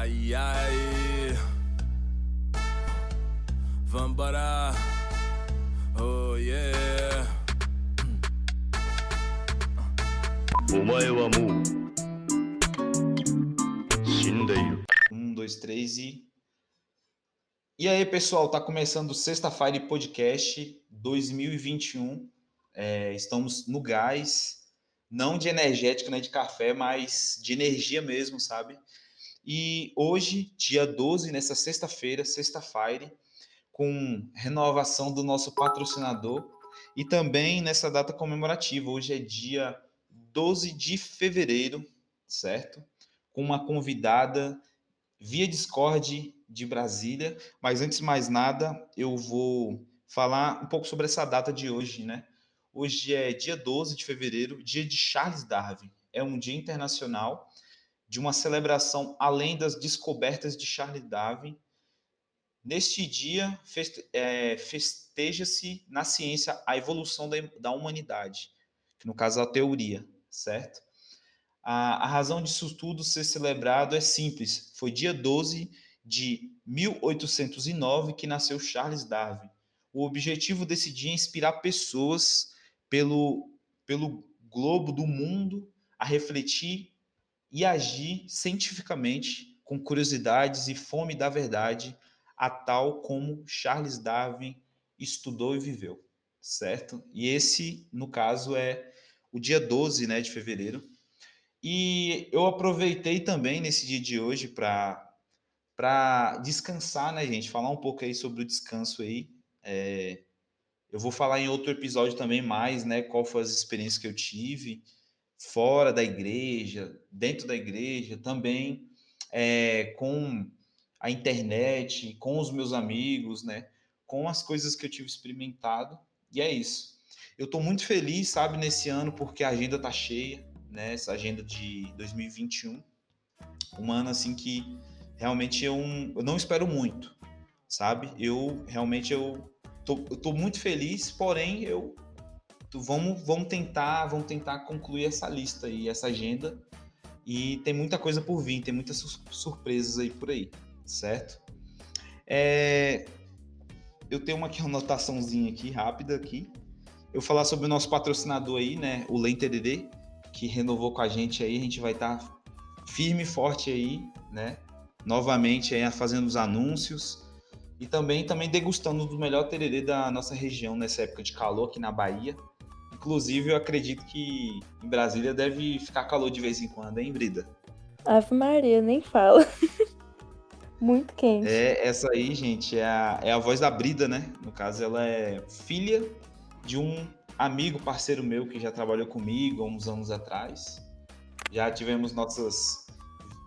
Ai, ai. Vambora. Oh, yeah. お前はもう死んでいる。 Um, dois, três e. E aí, pessoal, tá começando o Sexta-feira Podcast 2021. É, estamos no gás, não de energético, nem de café, mas de energia mesmo, sabe? E hoje, dia 12, nessa sexta-feira, sexta-feira, com renovação do nosso patrocinador e também nessa data comemorativa. Hoje é dia 12 de fevereiro, certo? Com uma convidada via Discord de Brasília. Mas antes de mais nada, eu vou falar um pouco sobre essa data de hoje, né? Hoje é dia 12 de fevereiro, dia de Charles Darwin. É um dia internacional de uma celebração além das descobertas de Charles Darwin. Neste dia, feste- é, festeja-se na ciência a evolução da, da humanidade, que no caso é a teoria, certo? A, a razão disso tudo ser celebrado é simples. Foi dia 12 de 1809 que nasceu Charles Darwin. O objetivo desse dia é inspirar pessoas pelo, pelo globo do mundo a refletir e agir cientificamente com curiosidades e fome da verdade, a tal como Charles Darwin estudou e viveu, certo? E esse, no caso, é o dia 12 né, de fevereiro. E eu aproveitei também nesse dia de hoje para descansar, né, gente? Falar um pouco aí sobre o descanso aí. É, eu vou falar em outro episódio também mais, né? Qual foi as experiências que eu tive fora da igreja, dentro da igreja, também é, com a internet, com os meus amigos, né? Com as coisas que eu tive experimentado. E é isso. Eu estou muito feliz, sabe, nesse ano, porque a agenda tá cheia, né? Essa agenda de 2021. Um ano assim que realmente eu, eu não espero muito, sabe? Eu realmente eu tô, eu tô muito feliz, porém eu vamos vamos tentar vamos tentar concluir essa lista aí, essa agenda e tem muita coisa por vir, tem muitas sur- surpresas aí por aí, certo? É, eu tenho uma, aqui, anotaçãozinha aqui rápida aqui. Eu falar sobre o nosso patrocinador aí, né? O Lentererê, que renovou com a gente aí. A gente vai estar firme e forte aí, né? Novamente aí fazendo os anúncios e também também degustando do melhor tererê da nossa região nessa época de calor aqui na Bahia. Inclusive, eu acredito que em Brasília deve ficar calor de vez em quando, hein, Brida? Ave Maria, nem fala. Muito quente. É, essa aí, gente, é a, é a voz da Brida, né? No caso, ela é filha de um amigo, parceiro meu, que já trabalhou comigo há uns anos atrás. Já tivemos nossas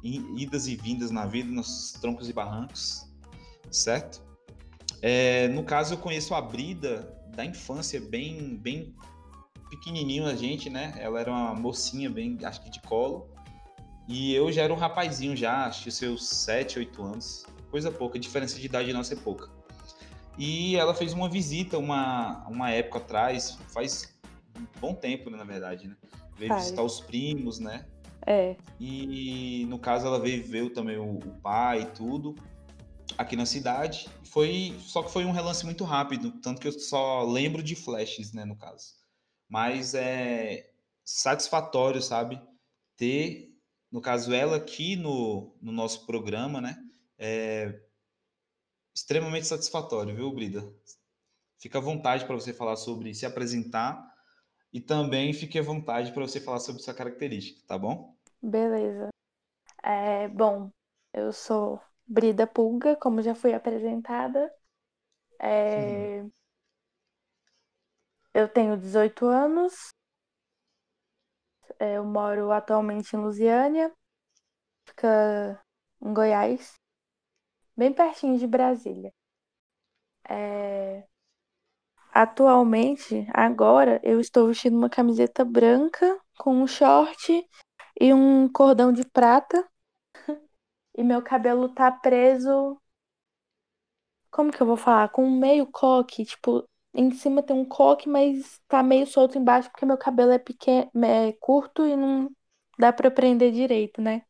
idas e vindas na vida, nossos troncos e barrancos, certo? É, no caso, eu conheço a Brida da infância, bem, bem pequenininho a gente, né? Ela era uma mocinha, bem, acho que de colo. E eu já era um rapazinho já, acho que seus 7, 8 anos. Coisa pouca, a diferença de idade nossa é pouca. E ela fez uma visita uma, uma época atrás, faz um bom tempo, né, na verdade, né? Veio Faz. visitar os primos, né? É. E no caso ela veio ver também o, o pai e tudo aqui na cidade. Foi só que foi um relance muito rápido, tanto que eu só lembro de flashes, né, no caso. Mas é satisfatório, sabe? Ter, no caso ela aqui no, no nosso programa, né? É extremamente satisfatório, viu, Brida? Fica à vontade para você falar sobre se apresentar e também fique à vontade para você falar sobre sua característica, tá bom? Beleza. É, bom, eu sou Brida Pulga, como já fui apresentada. É, eu tenho 18 anos. É, eu moro atualmente em Lusiânia, fica em Goiás, bem pertinho de Brasília. É, atualmente, agora, eu estou vestindo uma camiseta branca com um short e um cordão de prata. E meu cabelo tá preso. Como que eu vou falar? Com meio coque. Tipo, em cima tem um coque, mas tá meio solto embaixo porque meu cabelo é pequeno, é curto e não dá pra prender direito, né?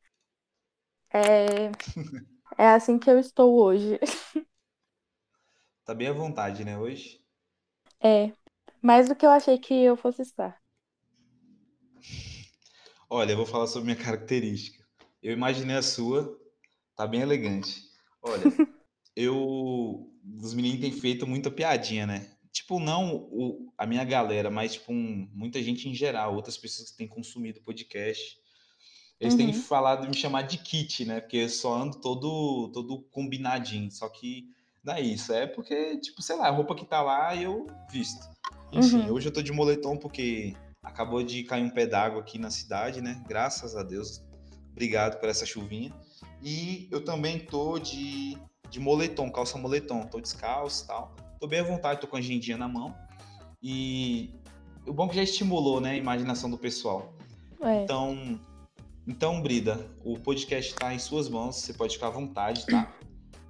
É, é assim que eu estou hoje. Tá bem à vontade, né, hoje? É, mais do que eu achei que eu fosse estar. Olha, eu vou falar sobre minha característica. Eu imaginei a sua, tá bem elegante. Olha, eu. Os meninos têm feito muita piadinha, né? Tipo, não o, a minha galera, mas tipo, um- muita gente em geral, outras pessoas que têm consumido podcast. Eles têm Uhum. falado me chamar de kit, né? Porque eu só ando todo, todo combinadinho. Só que não é isso. É porque, tipo, sei lá, a roupa que tá lá eu visto. Enfim, Uhum. hoje eu tô de moletom porque acabou de cair um pé d'água aqui na cidade, né? Graças a Deus. Obrigado por essa chuvinha. E eu também tô de, de moletom, calça moletom. Tô descalço e tal. Tô bem à vontade, tô com a agendinha na mão. E o bom é que já estimulou, né, a imaginação do pessoal. É. Então, então, Brida, o podcast está em suas mãos, você pode ficar à vontade, tá?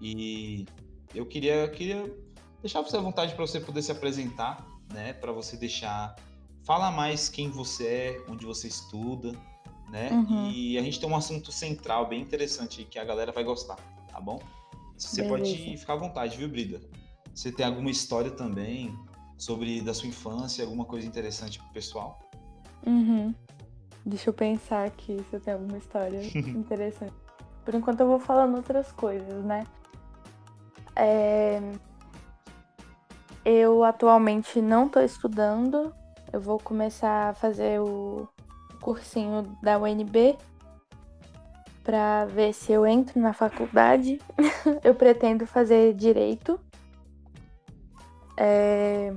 E eu queria, queria deixar você à vontade para você poder se apresentar, né? Para você deixar falar mais quem você é, onde você estuda, né? Uhum. E a gente tem um assunto central bem interessante que a galera vai gostar, tá bom? Você pode Beleza. ficar à vontade, viu, Brida? Você tem alguma história também sobre da sua infância, alguma coisa interessante pro pessoal? Uhum. Deixa eu pensar aqui se eu tenho alguma história interessante. Por enquanto eu vou falando outras coisas, né? É, Eu atualmente não tô estudando. Eu vou começar a fazer o cursinho da UNB para ver se eu entro na faculdade. eu pretendo fazer direito. É,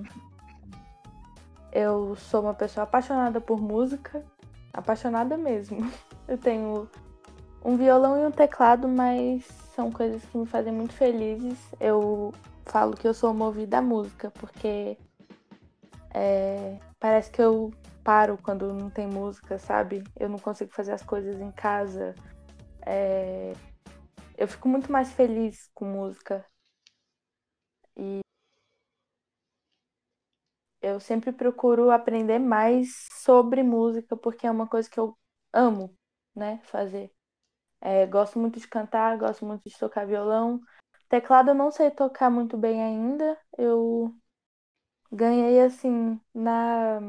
Eu sou uma pessoa apaixonada por música, apaixonada mesmo. Eu tenho um violão e um teclado, mas são coisas que me fazem muito felizes. Eu falo que eu sou movida à música, porque é, parece que eu paro quando não tem música, sabe? Eu não consigo fazer as coisas em casa. É, eu fico muito mais feliz com música. E eu sempre procuro aprender mais sobre música, porque é uma coisa que eu amo, né, fazer. É, gosto muito de cantar, gosto muito de tocar violão. Teclado eu não sei tocar muito bem ainda. Eu ganhei assim na.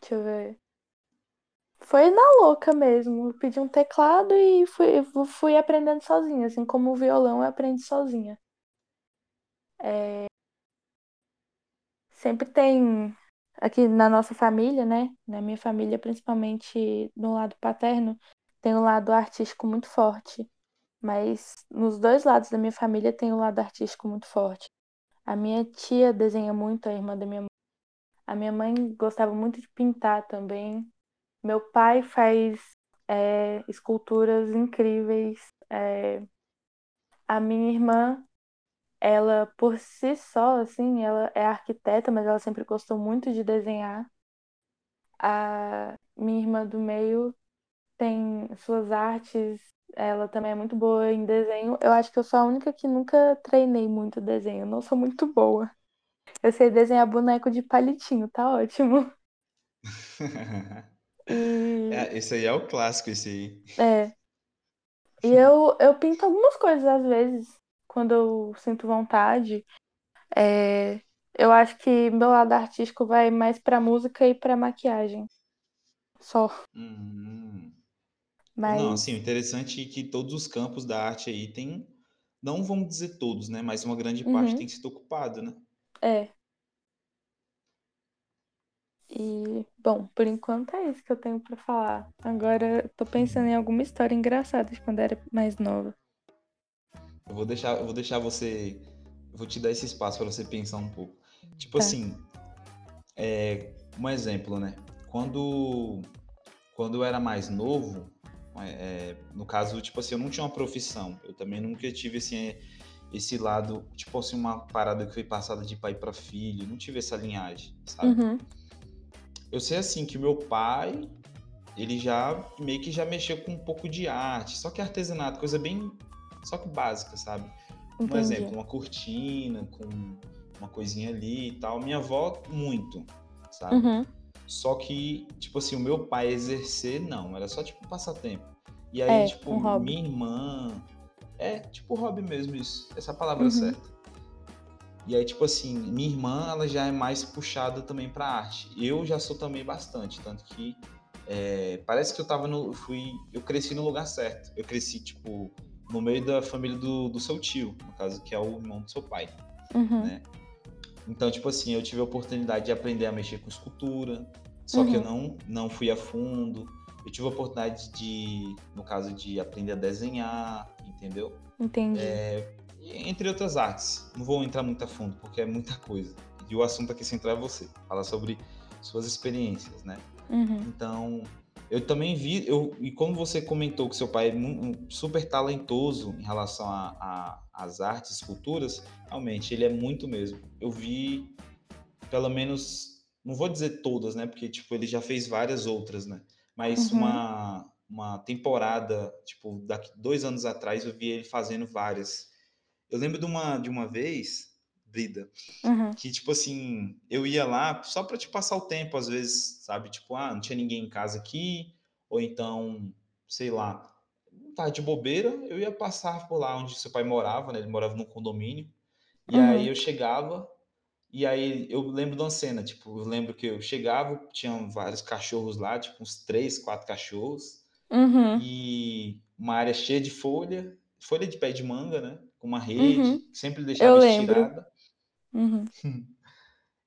Deixa eu ver. Foi na louca mesmo. Eu pedi um teclado e fui, fui aprendendo sozinha, assim como o violão eu aprendi sozinha. É, Sempre tem aqui na nossa família, né? Na minha família, principalmente no lado paterno, tem um lado artístico muito forte. Mas nos dois lados da minha família tem um lado artístico muito forte. A minha tia desenha muito, a irmã da minha mãe. A minha mãe gostava muito de pintar também. Meu pai faz é, esculturas incríveis. É, a minha irmã, ela por si só, assim, ela é arquiteta, mas ela sempre gostou muito de desenhar. A minha irmã do meio tem suas artes, ela também é muito boa em desenho. Eu acho que eu sou a única que nunca treinei muito desenho, não sou muito boa. Eu sei desenhar boneco de palitinho, tá ótimo. E É, esse aí é o clássico, esse aí. é. E eu, eu pinto algumas coisas às vezes, quando eu sinto vontade. É, eu acho que meu lado artístico vai mais pra música e pra maquiagem. Só. Hum. Mas. Não, assim, o interessante é que todos os campos da arte aí tem, não vamos dizer todos, né? Mas uma grande parte Uhum. tem sido ocupado, né? É. E, bom, por enquanto é isso que eu tenho pra falar. Agora eu tô pensando em alguma história engraçada de quando era mais nova. Eu vou deixar, eu vou deixar você, vou te dar esse espaço para você pensar um pouco. Tipo Tá. assim, é, um exemplo, né? Quando, quando eu era mais novo, é, no caso, tipo assim, eu não tinha uma profissão. Eu também nunca tive assim, esse lado, tipo assim, uma parada que foi passada de pai para filho. Não tive essa linhagem, sabe? Uhum. Eu sei assim que meu pai, ele já meio que já mexeu com um pouco de arte, só que artesanato, coisa bem, só que básica, sabe? Um Entendi. exemplo, uma cortina com uma coisinha ali e tal. Minha avó, muito, sabe? Uhum. Só que, tipo assim, o meu pai exercer, não, era só tipo passatempo. E aí, É, tipo, um minha irmã. É, tipo, hobby mesmo, isso. Essa é palavra Uhum. certa. E aí, tipo assim, minha irmã, ela já é mais puxada também pra arte. Eu já sou também bastante, tanto que é, parece que eu tava no. Fui, eu cresci no lugar certo. Eu cresci, tipo, no meio da família do, do seu tio, no caso, que é o irmão do seu pai. Uhum. né? Então, tipo assim, eu tive a oportunidade de aprender a mexer com escultura, só que eu não, não fui a fundo. Eu tive a oportunidade de, no caso, de aprender a desenhar, entendeu? Entendi. E Entre outras artes. Não vou entrar muito a fundo, porque é muita coisa. E o assunto aqui central é você, falar sobre suas experiências, né? Uhum. Então, eu também vi, eu, e como você comentou que seu pai é um super talentoso em relação às artes, esculturas, realmente, ele é muito mesmo. Eu vi, pelo menos, não vou dizer todas, né? Porque, tipo, ele já fez várias outras, né? Mas Uhum. uma, uma temporada, tipo, daqui dois anos atrás, eu vi ele fazendo várias. Eu lembro de uma, de uma vez, Brida, Uhum. que, tipo assim, eu ia lá só pra te passar o tempo, às vezes, sabe? Tipo, ah, não tinha ninguém em casa aqui, ou então, sei lá, tá de bobeira, eu ia passar por lá onde seu pai morava, né? Ele morava num condomínio. E Uhum. aí eu chegava, e aí eu lembro de uma cena, tipo, eu lembro que eu chegava, tinham vários cachorros lá, tipo, uns três, quatro cachorros, Uhum. e uma área cheia de folha, folha de pé de manga, né? Com uma rede, Uhum. sempre deixava Eu lembro. Uhum.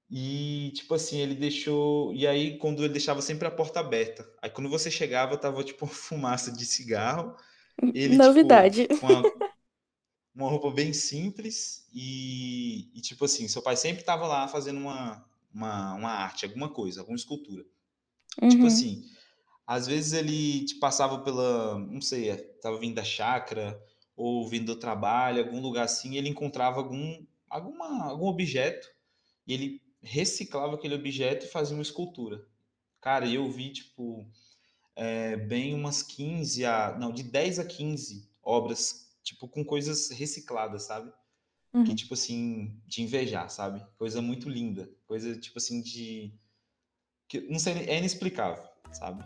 E, tipo assim, ele deixou. E aí, quando ele deixava sempre a porta aberta. Aí, quando você chegava, tava, tipo, fumaça de cigarro. Ele, Novidade. tipo, uma, uma roupa bem simples. E, e, tipo assim, seu pai sempre tava lá fazendo uma, uma, uma arte, alguma coisa, alguma escultura. Tipo Uhum. assim, às vezes ele te passava pela. Não sei, tava vindo da chácara, ou vindo do trabalho, algum lugar assim, ele encontrava algum, alguma, algum objeto e ele reciclava aquele objeto e fazia uma escultura. Cara, eu vi, tipo, é, bem umas 15 a. Não, de 10 a 15 obras, tipo, com coisas recicladas, sabe? Que, Uhum. tipo assim, de invejar, sabe? Coisa muito linda. Coisa, tipo assim, de. Que, não sei, é inexplicável, sabe?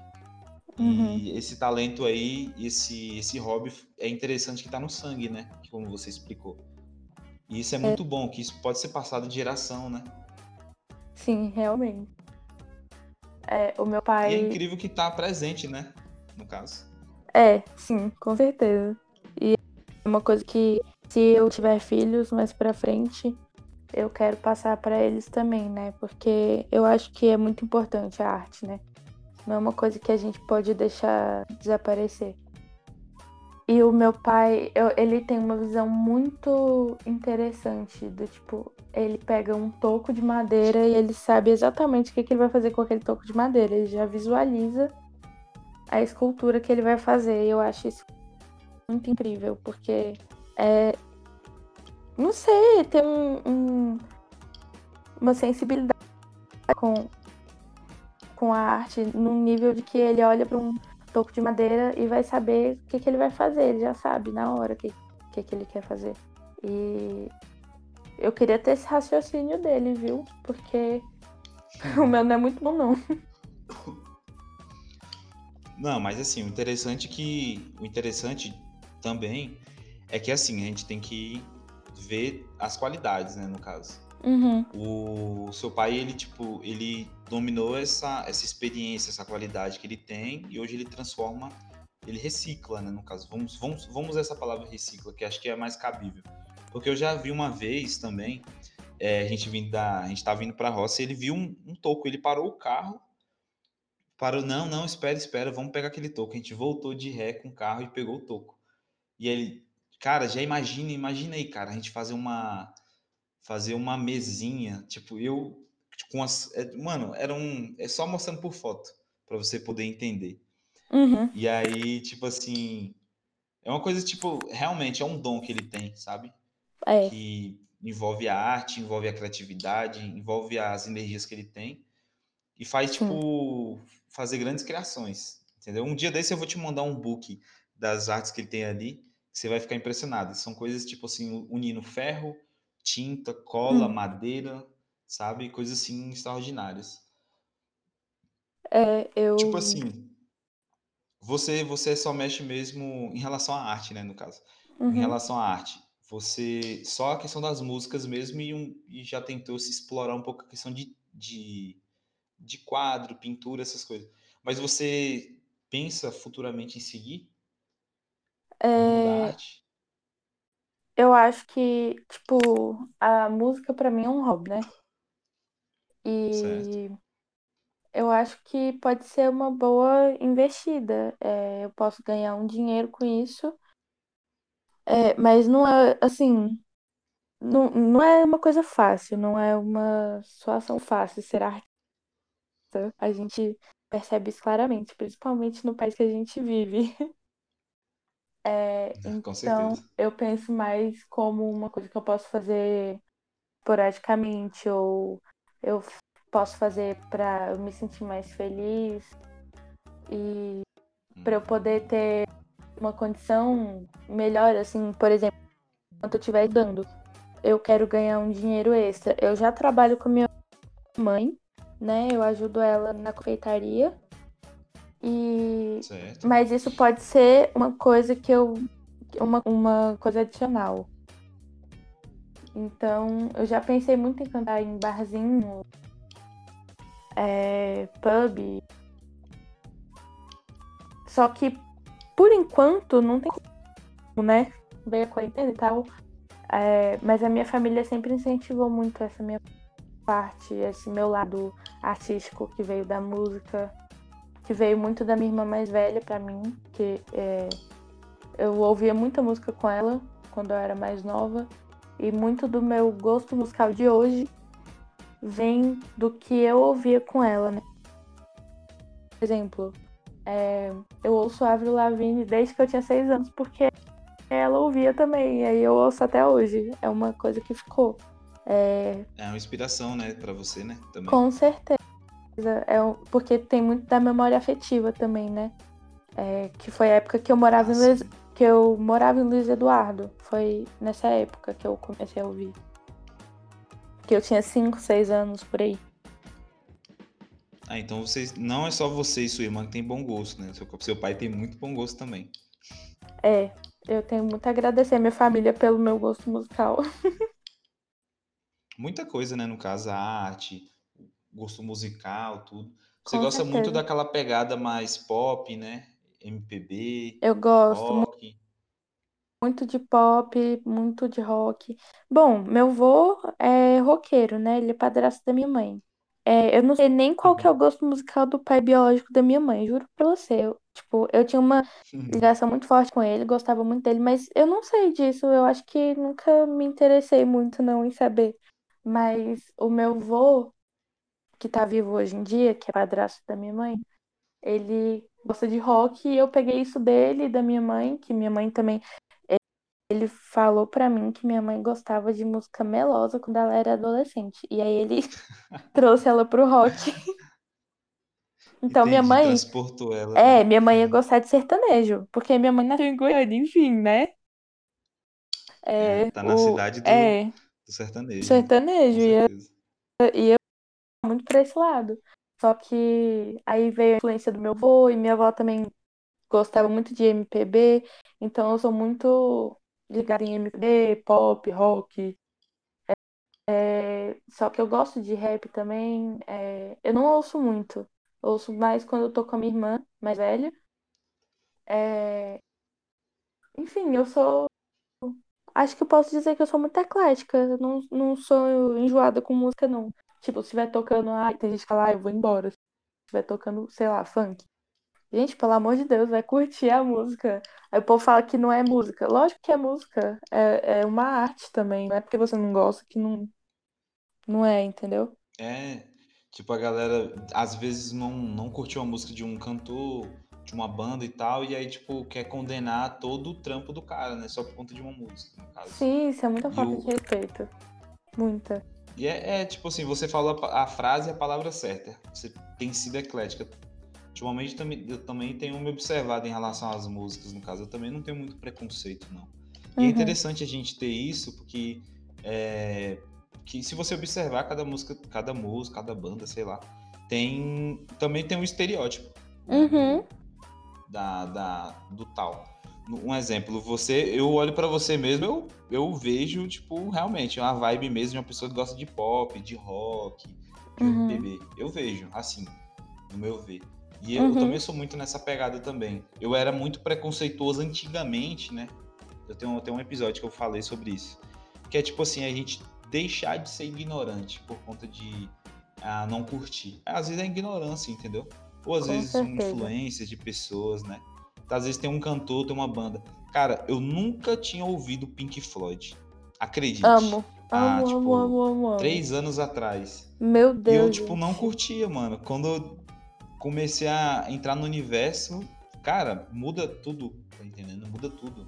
Uhum. E esse talento aí, esse, esse hobby é interessante que tá no sangue, né? Como você explicou. E isso é muito bom, que isso pode ser passado de geração, né? Sim, realmente. É, o meu E é pai. incrível que tá presente, né? No caso. É, sim, com certeza. E é uma coisa que, se eu tiver filhos mais pra frente, eu quero passar pra eles também, né? Porque eu acho que é muito importante a arte, né? Não é uma coisa que a gente pode deixar desaparecer. E o meu pai, eu- ele tem uma visão muito interessante do tipo, ele pega um toco de madeira e ele sabe exatamente o que, que ele vai fazer com aquele toco de madeira. Ele já visualiza a escultura que ele vai fazer. E eu acho isso muito incrível, porque é. Não sei, tem um, um- uma sensibilidade com, com a arte num nível de que ele olha para um toco de madeira e vai saber o que, que ele vai fazer. Ele já sabe na hora o que, que, que ele quer fazer. E eu queria ter esse raciocínio dele, viu? Porque o meu não é muito bom, não. Não, mas assim, o interessante que o interessante também é que assim, a gente tem que ver as qualidades, né, no caso. Uhum, O seu pai, ele tipo, ele dominou essa essa experiência, essa qualidade que ele tem e hoje ele transforma, ele recicla, né, no caso. Vamos vamos vamos essa palavra recicla, que acho que é mais cabível. Porque eu já vi uma vez também, é, a gente vindo da, a gente tava vindo pra roça, e ele viu um, um toco, ele parou o carro Parou, não, não, espera, espera, vamos pegar aquele toco. A gente voltou de ré com o carro e pegou o toco. E ele, cara, já imagina, imagina aí, cara, a gente fazer uma fazer uma mesinha, tipo, eu com as, é, mano, era um, é só mostrando por foto pra você poder entender. uhum. E aí, tipo assim, é uma coisa tipo, realmente é um dom que ele tem, sabe? É, Que envolve a arte, envolve a criatividade, envolve as energias que ele tem e faz, Sim. tipo, fazer grandes criações, entendeu? Um dia desse eu vou te mandar um book das artes que ele tem ali, você vai ficar impressionado. São coisas, tipo assim, unindo ferro, tinta, cola, Hum. madeira, sabe? Coisas, assim, extraordinárias. é, eu. Tipo assim, você, você só mexe mesmo em relação à arte, né, no caso. Em Uhum. relação à arte, você só a questão das músicas mesmo e, um- e já tentou se explorar um pouco a questão de, de, de quadro, pintura, essas coisas. Mas você pensa futuramente em seguir É, eu acho que, tipo, a música pra mim é um hobby, né? Certo. E eu acho que pode ser uma boa investida. É, eu posso ganhar um dinheiro com isso, é, mas não é assim, não, não é uma coisa fácil, não é uma situação fácil ser artista. A gente percebe isso claramente, principalmente no país que a gente vive. É, Com então, certeza. eu penso mais como uma coisa que eu posso fazer esporadicamente, ou eu posso fazer para eu me sentir mais feliz e para eu poder ter uma condição melhor, assim, por exemplo, enquanto eu estiver estudando, eu quero ganhar um dinheiro extra. Eu já trabalho com minha mãe, né? Eu ajudo ela na confeitaria. E Certo. mas isso pode ser uma coisa que eu. Uma, uma coisa adicional. Então, eu já pensei muito em cantar em barzinho, é, pub. Só que, por enquanto, não tem como, né? Veio a quarentena e tal. É, mas a minha família sempre incentivou muito essa minha parte, esse meu lado artístico que veio da música que veio muito da minha irmã mais velha pra mim, que é, eu ouvia muita música com ela quando eu era mais nova, e muito do meu gosto musical de hoje vem do que eu ouvia com ela, né? Por exemplo, é, eu ouço Avril Lavigne desde que eu tinha seis anos, porque ela ouvia também, e aí eu ouço até hoje. É uma coisa que ficou. É, É uma inspiração, né, pra você, né, também. com certeza. É porque tem muito da memória afetiva também, né? É, que foi a época que eu morava Ah, sim. Que eu morava em Luiz Eduardo. Foi nessa época que eu comecei a ouvir. Que eu tinha 5, 6 anos por aí. Ah, então vocês não é só você e sua irmã que tem bom gosto, né? Seu, seu pai tem muito bom gosto também. É, eu tenho muito a agradecer a minha família pelo meu gosto musical. Muita coisa, né, no caso, a arte, gosto musical, tudo. Você Com gosta muito certeza. daquela pegada mais pop, né? MPB, Eu gosto rock. muito de pop, muito de rock. Bom, meu vô é roqueiro, né? Ele é padrasto da minha mãe. É, eu não sei nem qual que é o gosto musical do pai biológico da minha mãe, juro pra você. Eu, tipo, eu tinha uma ligação muito forte com ele, gostava muito dele, mas eu não sei disso. Eu acho que nunca me interessei muito não em saber. Mas o meu vô, que tá vivo hoje em dia, que é padrasto da minha mãe, ele gosta de rock e eu peguei isso dele e da minha mãe, que minha mãe também. Ele falou pra mim que minha mãe gostava de música melosa quando ela era adolescente. E aí ele trouxe ela pro rock. Então minha Entendi, mãe. transportou ela. É, né? minha mãe ia gostar de sertanejo, porque minha mãe nasceu em Goiânia, enfim, né? É, É, tá na o, cidade do, é, do sertanejo. né? sertanejo, e eu, ia muito pra esse lado. Só que aí veio a influência do meu avô, e minha avó também gostava muito de MPB, então eu sou muito ligada em MPB, pop, rock. É, só que eu gosto de rap também. é, eu não ouço muito. Eu ouço mais quando eu tô com a minha irmã mais velha. É, enfim, eu sou. Acho que eu posso dizer que eu sou muito eclética. Não, não sou enjoada com música, não. Tipo, se estiver tocando. Ai, tem gente que fala, ah, eu vou embora. Se estiver tocando, sei lá, funk. Gente, pelo amor de Deus, vai curtir a música. Aí o povo fala que não é música. Lógico que é música. É, é uma arte também. Não é porque você não gosta que não, não é, entendeu? É, tipo, a galera às vezes não, não curtiu a música de um cantor, de uma banda e tal, e aí, tipo, quer condenar todo o trampo do cara, né? Só por conta de uma música, no caso. Sim, isso é muita E falta o- de respeito. Muita. E é, é, tipo assim, você falou a, frase e a palavra certa. Você tem sido eclética. Ultimamente também, eu também tenho me observado em relação às músicas, no caso. Eu também não tenho muito preconceito, não. E é Uhum. interessante a gente ter isso, porque é, que se você observar cada música, cada música, cada banda, sei lá, tem também tem um estereótipo. Uhum. da, da, do tal. Um exemplo, você, eu olho pra você mesmo, eu, eu vejo, tipo, realmente, uma vibe mesmo de uma pessoa que gosta de pop, de rock, de Uhum. MPB. Eu vejo, assim, no meu ver. E eu Uhum. também sou muito nessa pegada também. Eu era muito preconceituoso antigamente, né? Eu tenho, eu tenho um episódio que eu falei sobre isso. Que é tipo assim, a gente deixar de ser ignorante por conta de ah, não curtir. Às vezes é ignorância, entendeu? Ou às Com vezes são certeza. influências de pessoas, né? Às vezes tem um cantor, tem uma banda. Cara, eu nunca tinha ouvido Pink Floyd. Acredite. Amo. Ah, Amo, tipo, amo, amo, amo, amo. Três anos atrás. Meu E Deus. eu, tipo, não curtia, mano. Quando eu comecei a entrar no universo, cara, muda tudo, tá entendendo? Muda tudo.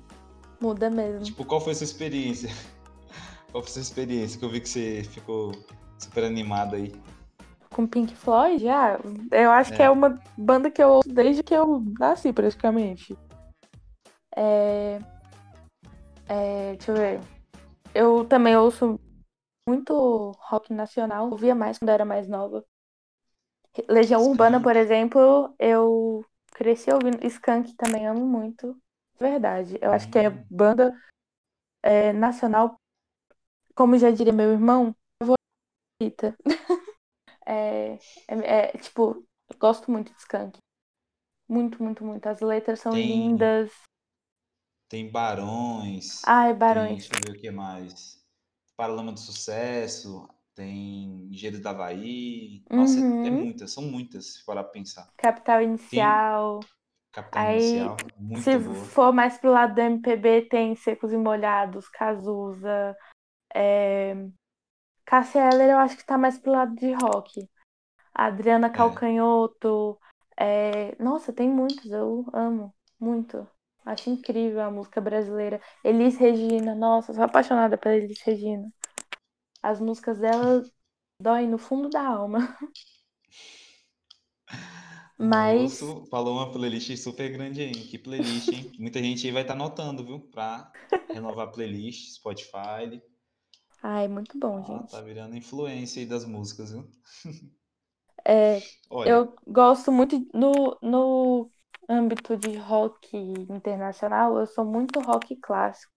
Muda mesmo. Tipo, qual foi a sua experiência? Qual foi a sua experiência? Que eu vi que você ficou super animado aí. Com Pink Floyd, já. Eu acho que É. é uma banda que eu ouço desde que eu nasci, praticamente. É... é, Deixa eu ver. Eu também ouço muito rock nacional. Ouvia mais quando era mais nova. Legião Skank. Urbana, por exemplo, eu cresci ouvindo. Skank também amo muito. Verdade. Eu acho que é Hum. banda é, nacional, como já diria meu irmão, favorita. É, é, é, tipo, eu gosto muito de Skank. Muito, muito, muito. As letras são Tem- lindas. Tem Barões. Ai, Tem, Barões. deixa eu ver o que mais. Paralama do Sucesso. Tem Engenheiros da Havaí. Nossa, é, é Uhum. muitas, são muitas, se parar pra pensar. Capital Inicial. Capital Aí, Inicial, muito Se boa. for mais pro lado do MPB, tem Secos e Molhados, Cazuza. É... Cássia Eller, eu acho que tá mais pro lado de rock. Adriana Calcanhoto. é, Nossa, tem muitos, eu amo muito. Acho incrível a música brasileira. Elis Regina, nossa, sou apaixonada pela Elis Regina. As músicas dela doem no fundo da alma. Mas falou uma playlist super grande aí. Que playlist, hein? Muita gente aí vai estar anotando, viu? Pra renovar a playlist, Spotify. Ai, muito bom, Ah, gente. tá virando influência aí das músicas, viu? É, Olha, eu gosto muito no, no âmbito de rock internacional, eu sou muito rock clássico,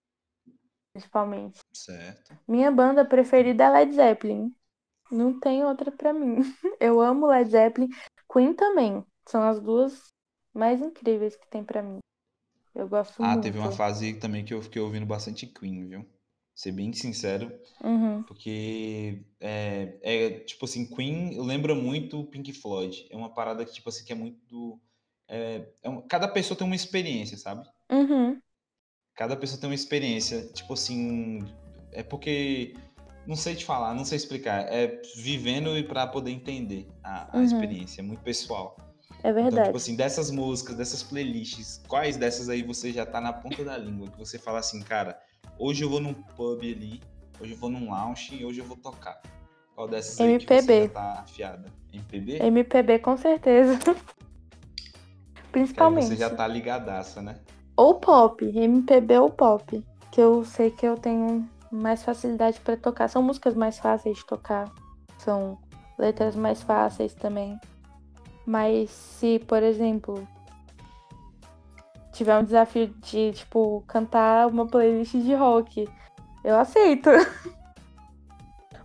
principalmente. certo. Minha banda preferida é Led Zeppelin. Não tem outra pra mim. Eu amo Led Zeppelin. Queen também. São as duas mais incríveis que tem pra mim. Eu gosto Ah, muito. teve uma fase também que eu fiquei ouvindo bastante Queen, viu? Ser bem sincero, Uhum, porque é, é, tipo assim, Queen lembra muito Pink Floyd. É uma parada que, tipo assim, que é muito. é- é um- cada pessoa tem uma experiência, sabe? uhum, Cada pessoa tem uma experiência, tipo assim, é porque não sei te falar, não sei explicar, é vivendo e para poder entender a, a Uhum. experiência, é muito pessoal. é Então, verdade. tipo assim, dessas músicas, dessas playlists, quais dessas aí você já tá na ponta da língua, que você fala assim, cara, hoje eu vou num pub ali, hoje eu vou num lounge e hoje eu vou tocar. Qual dessas aí que você MPB. tá afiada? MPB? MPB com certeza. Aí Principalmente. você já tá ligadaça, né? Ou pop, MPB ou pop. Que eu sei que eu tenho mais facilidade pra tocar. São músicas mais fáceis de tocar. São letras mais fáceis também. Mas se, por exemplo, tiver um desafio de, tipo, cantar uma playlist de rock, eu aceito.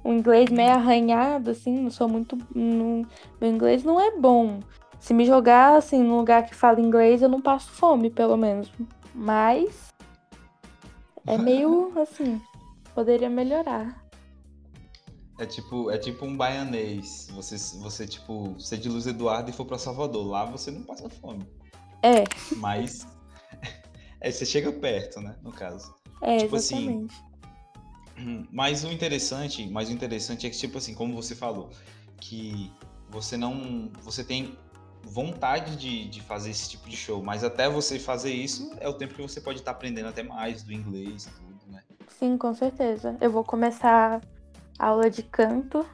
O inglês meio arranhado, assim, não sou muito. não- meu inglês não é bom. Se me jogar, assim, num lugar que fala inglês, eu não passo fome, pelo menos. Mas. É meio assim. Poderia melhorar. É tipo, é tipo um baianês. Você, você tipo, você é de Luz Eduardo e for pra Salvador. Lá você não passa fome. É, Mas. é, você chega perto, né? No caso. é, Tipo assim, exatamente. Mas o interessante, mas o interessante é que, tipo assim, como você falou, que você não. Você tem vontade de, de fazer esse tipo de show, mas até você fazer isso é o tempo que você pode estar aprendendo até mais do inglês e tudo, né? Sim, com certeza. Eu vou começar aula de canto,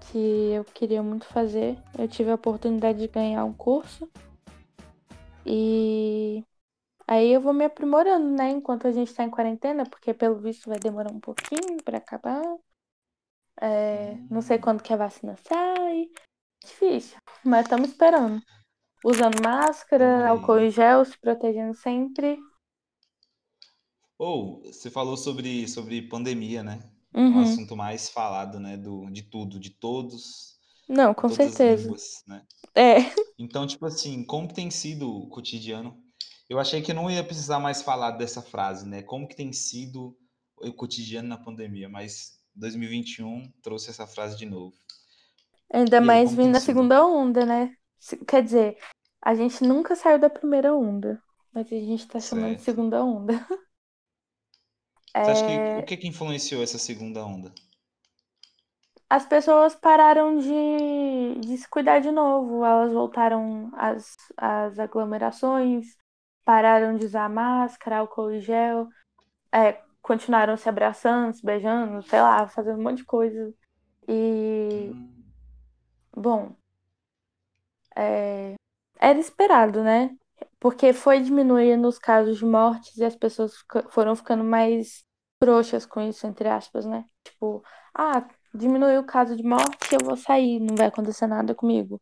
que eu queria muito fazer. Eu tive a oportunidade de ganhar um curso. E aí eu vou me aprimorando, né? Enquanto a gente tá em quarentena, porque pelo visto vai demorar um pouquinho pra acabar. É, não sei quando que a vacina sai. Difícil, mas estamos esperando. usando máscara, álcool em gel, se protegendo sempre. Ou, você falou sobre, sobre pandemia, né? É um Uhum. assunto mais falado, né? Do, de tudo, de todos, Não, com certeza. línguas, né? É. Então, tipo assim, como tem sido o cotidiano? Eu achei que não ia precisar mais falar dessa frase, né? Como que tem sido o cotidiano na pandemia, mas 2021 trouxe essa frase de novo. Ainda aí, mais vindo a sido? segunda onda, né? Quer dizer, a gente nunca saiu da primeira onda, mas a gente tá chamando de Certo. segunda onda. Você acha que É, o que que influenciou essa segunda onda? As pessoas pararam de, de se cuidar de novo, elas voltaram às, às aglomerações, pararam de usar máscara, álcool e gel, é, continuaram se abraçando, se beijando, sei lá, fazendo um monte de coisa. E, bom, é, era esperado, né? Porque foi diminuindo os casos de mortes e as pessoas foram ficando mais frouxas com isso, entre aspas, né? Tipo, ah, diminuiu o caso de morte, eu vou sair, não vai acontecer nada comigo.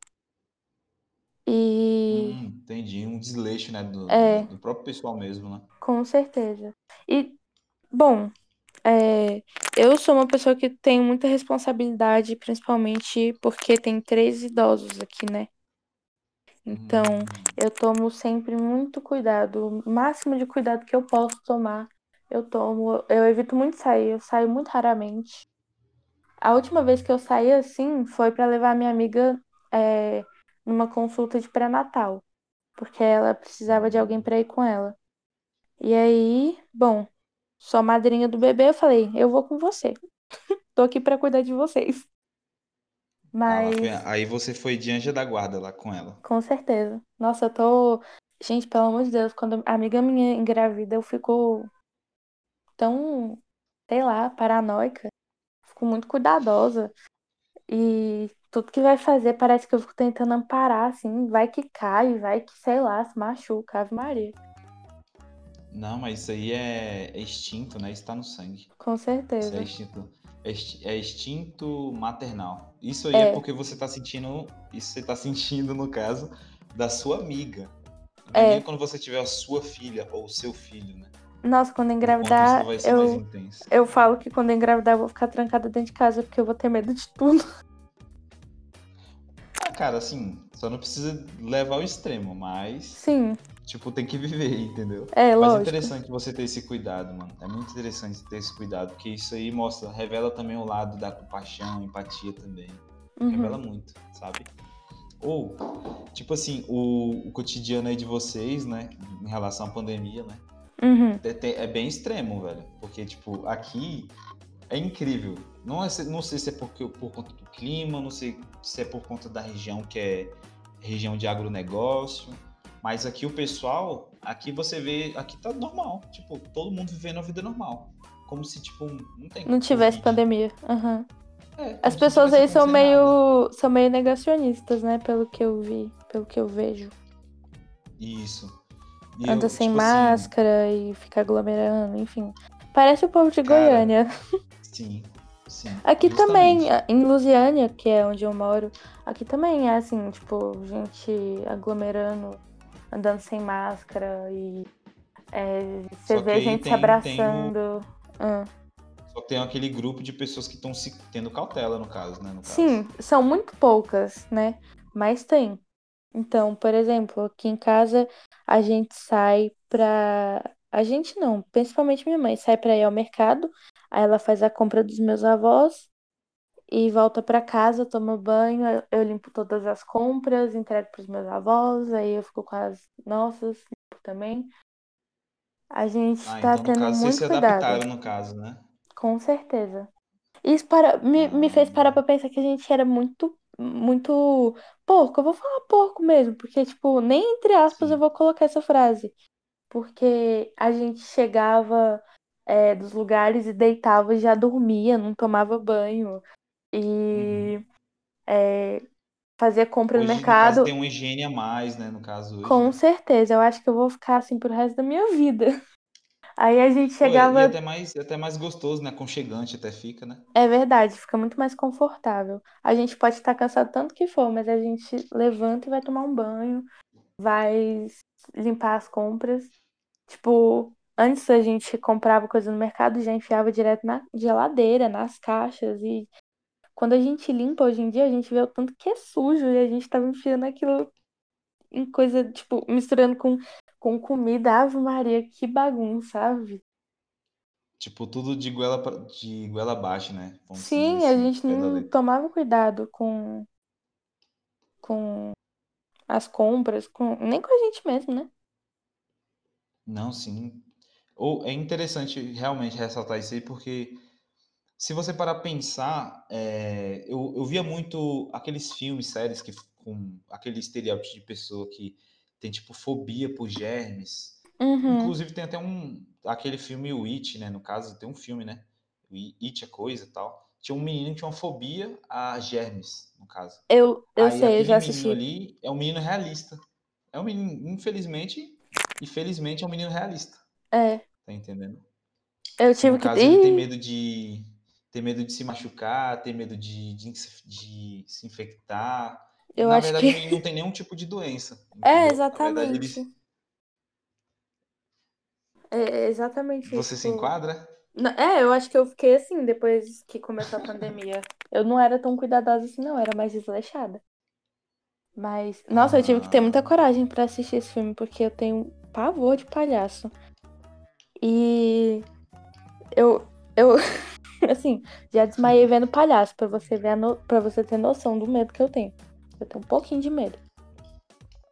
E hum, entendi. Um desleixo, né? Do, é, do próprio pessoal mesmo, né? com certeza. E, bom, é, eu sou uma pessoa que tem muita responsabilidade, principalmente porque tem três idosos aqui, né? Então, Hum, eu tomo sempre muito cuidado, o máximo de cuidado que eu posso tomar, eu tomo. Eu evito muito sair, eu saio muito raramente. A última vez que eu saí assim foi para levar minha amiga é, numa consulta de pré-natal, porque ela precisava de alguém para ir com ela. E aí, bom, sou a madrinha do bebê, eu falei, eu vou com você. Tô aqui para cuidar de vocês. Ah, Mas aí você foi de anja da guarda lá com ela. Com certeza. Nossa, eu tô. Gente, pelo amor de Deus, quando a amiga minha engravida, eu fico tão, sei lá, paranoica. Fico muito cuidadosa. E tudo que vai fazer parece que eu fico tentando amparar, assim. Vai que cai, vai que, sei lá, se machuca. Ave Maria. Não, mas isso aí é, é instinto, né? Isso tá no sangue. Com Isso é certeza. instinto, é é instinto maternal. Isso aí é, É. porque você tá sentindo, isso você tá sentindo no caso da sua amiga. É. Imagina quando você tiver a sua filha ou o seu filho, né? Nossa, quando engravidar, isso vai ser mais eu, intenso. eu falo que quando engravidar eu vou ficar trancada dentro de casa porque eu vou ter medo de tudo. Cara, assim, só não precisa levar ao extremo, mas, Sim, tipo, tem que viver, entendeu? é Mas é lógico. interessante você ter esse cuidado, mano. É muito interessante ter esse cuidado, porque isso aí mostra, revela também o lado da compaixão, empatia também. Revela Uhum. muito, sabe? Ou, tipo assim, o, o cotidiano aí de vocês, né, em relação à pandemia, né, Uhum. é, é bem extremo, velho. Porque, tipo, aqui é incrível. Não, é, não sei se é porque, por conta do clima, não sei se é por conta da região que é região de agronegócio, mas aqui o pessoal, aqui você vê, aqui tá normal. Tipo, todo mundo vivendo a vida normal. Como se, tipo, não tem Não tivesse pandemia. Aham. É, As pessoas aí são acontecendo nada. meio, são meio negacionistas, né? Pelo que eu vi, pelo que eu vejo. Isso. E Anda eu, sem tipo assim, máscara e fica aglomerando, enfim. Parece o povo de Cara, Goiânia. Sim, Aqui também, justamente. em Lusiânia, que é onde eu moro, aqui também é assim, tipo, gente aglomerando, andando sem máscara e é, você Só vê gente se tem- tem o- abraçando. Ah. Só tem aquele grupo de pessoas que estão se tendo cautela, no caso, né? No caso. Sim, são muito poucas, né? Mas tem. Então, por exemplo, aqui em casa a gente sai pra. A gente não, principalmente minha mãe, sai pra ir ao mercado, aí ela faz a compra dos meus avós e volta pra casa, toma banho, eu- limpo todas as compras, entrego pros meus avós, aí eu fico com as nossas, limpo também. A gente Ah, tá então tendo caso vocês muito se cuidado. adaptaram, no caso, né? Com certeza. Isso para, me, me fez Ah. parar pra pensar que a gente era muito, muito porco. Eu vou falar porco mesmo, porque, tipo, nem entre aspas eu vou colocar essa frase. Porque a gente chegava é, dos lugares e deitava e já dormia, não tomava banho. E é, fazia compra no Uhum. Hoje, no mercado. tem uma higiene a mais, né? No caso, hoje. Com certeza, eu acho que eu vou ficar assim pro resto da minha vida. Aí a gente chegava. E até mais, até mais gostoso, né? Aconchegante até fica, né? É verdade, fica muito mais confortável. A gente pode estar cansado tanto que for, mas a gente levanta e vai tomar um banho vai limpar as compras. Tipo, antes a gente comprava coisa no mercado e já enfiava direto na geladeira, nas caixas. E quando a gente limpa hoje em dia, a gente vê o tanto que é sujo e a gente tava enfiando aquilo em coisa, tipo, misturando com, com comida. Ave Maria, que bagunça, sabe? Tipo, tudo de goela, pra- de goela abaixo, né? Vamos Sim, a assim, gente não tomava cuidado com, com as compras, com, nem com a gente mesmo, né? Não, sim. Ou é interessante realmente ressaltar isso aí, porque se você parar pensar, é, eu, eu via muito aqueles filmes, séries que com aquele estereótipo de pessoa que tem tipo fobia por germes. Uhum. Inclusive tem até um aquele filme o It, né? No caso, tem um filme, né? O It é coisa e tal. Tinha um menino que tinha uma fobia a germes, no caso. Eu, eu Aí sei, eu já assisti. ali é um menino realista. É um menino, infelizmente, e felizmente é um menino realista. É, Tá entendendo? eu tive no que. caso ele tem medo de tem medo de se machucar, tem medo de, de, de se infectar. Eu na acho verdade que. menino não tem nenhum tipo de doença, É, entendeu? Na verdade ele exatamente. É é exatamente isso. você se enquadra? É, eu acho que eu fiquei assim depois que começou a pandemia. Eu não era tão cuidadosa assim, não, era mais desleixada. Mas, nossa, eu tive que ter muita Ah, coragem pra assistir esse filme, porque eu tenho pavor de palhaço. E eu, eu, assim, já desmaiei vendo palhaço, pra você ver no... pra você ter noção do medo que eu tenho. Eu tenho um pouquinho de medo.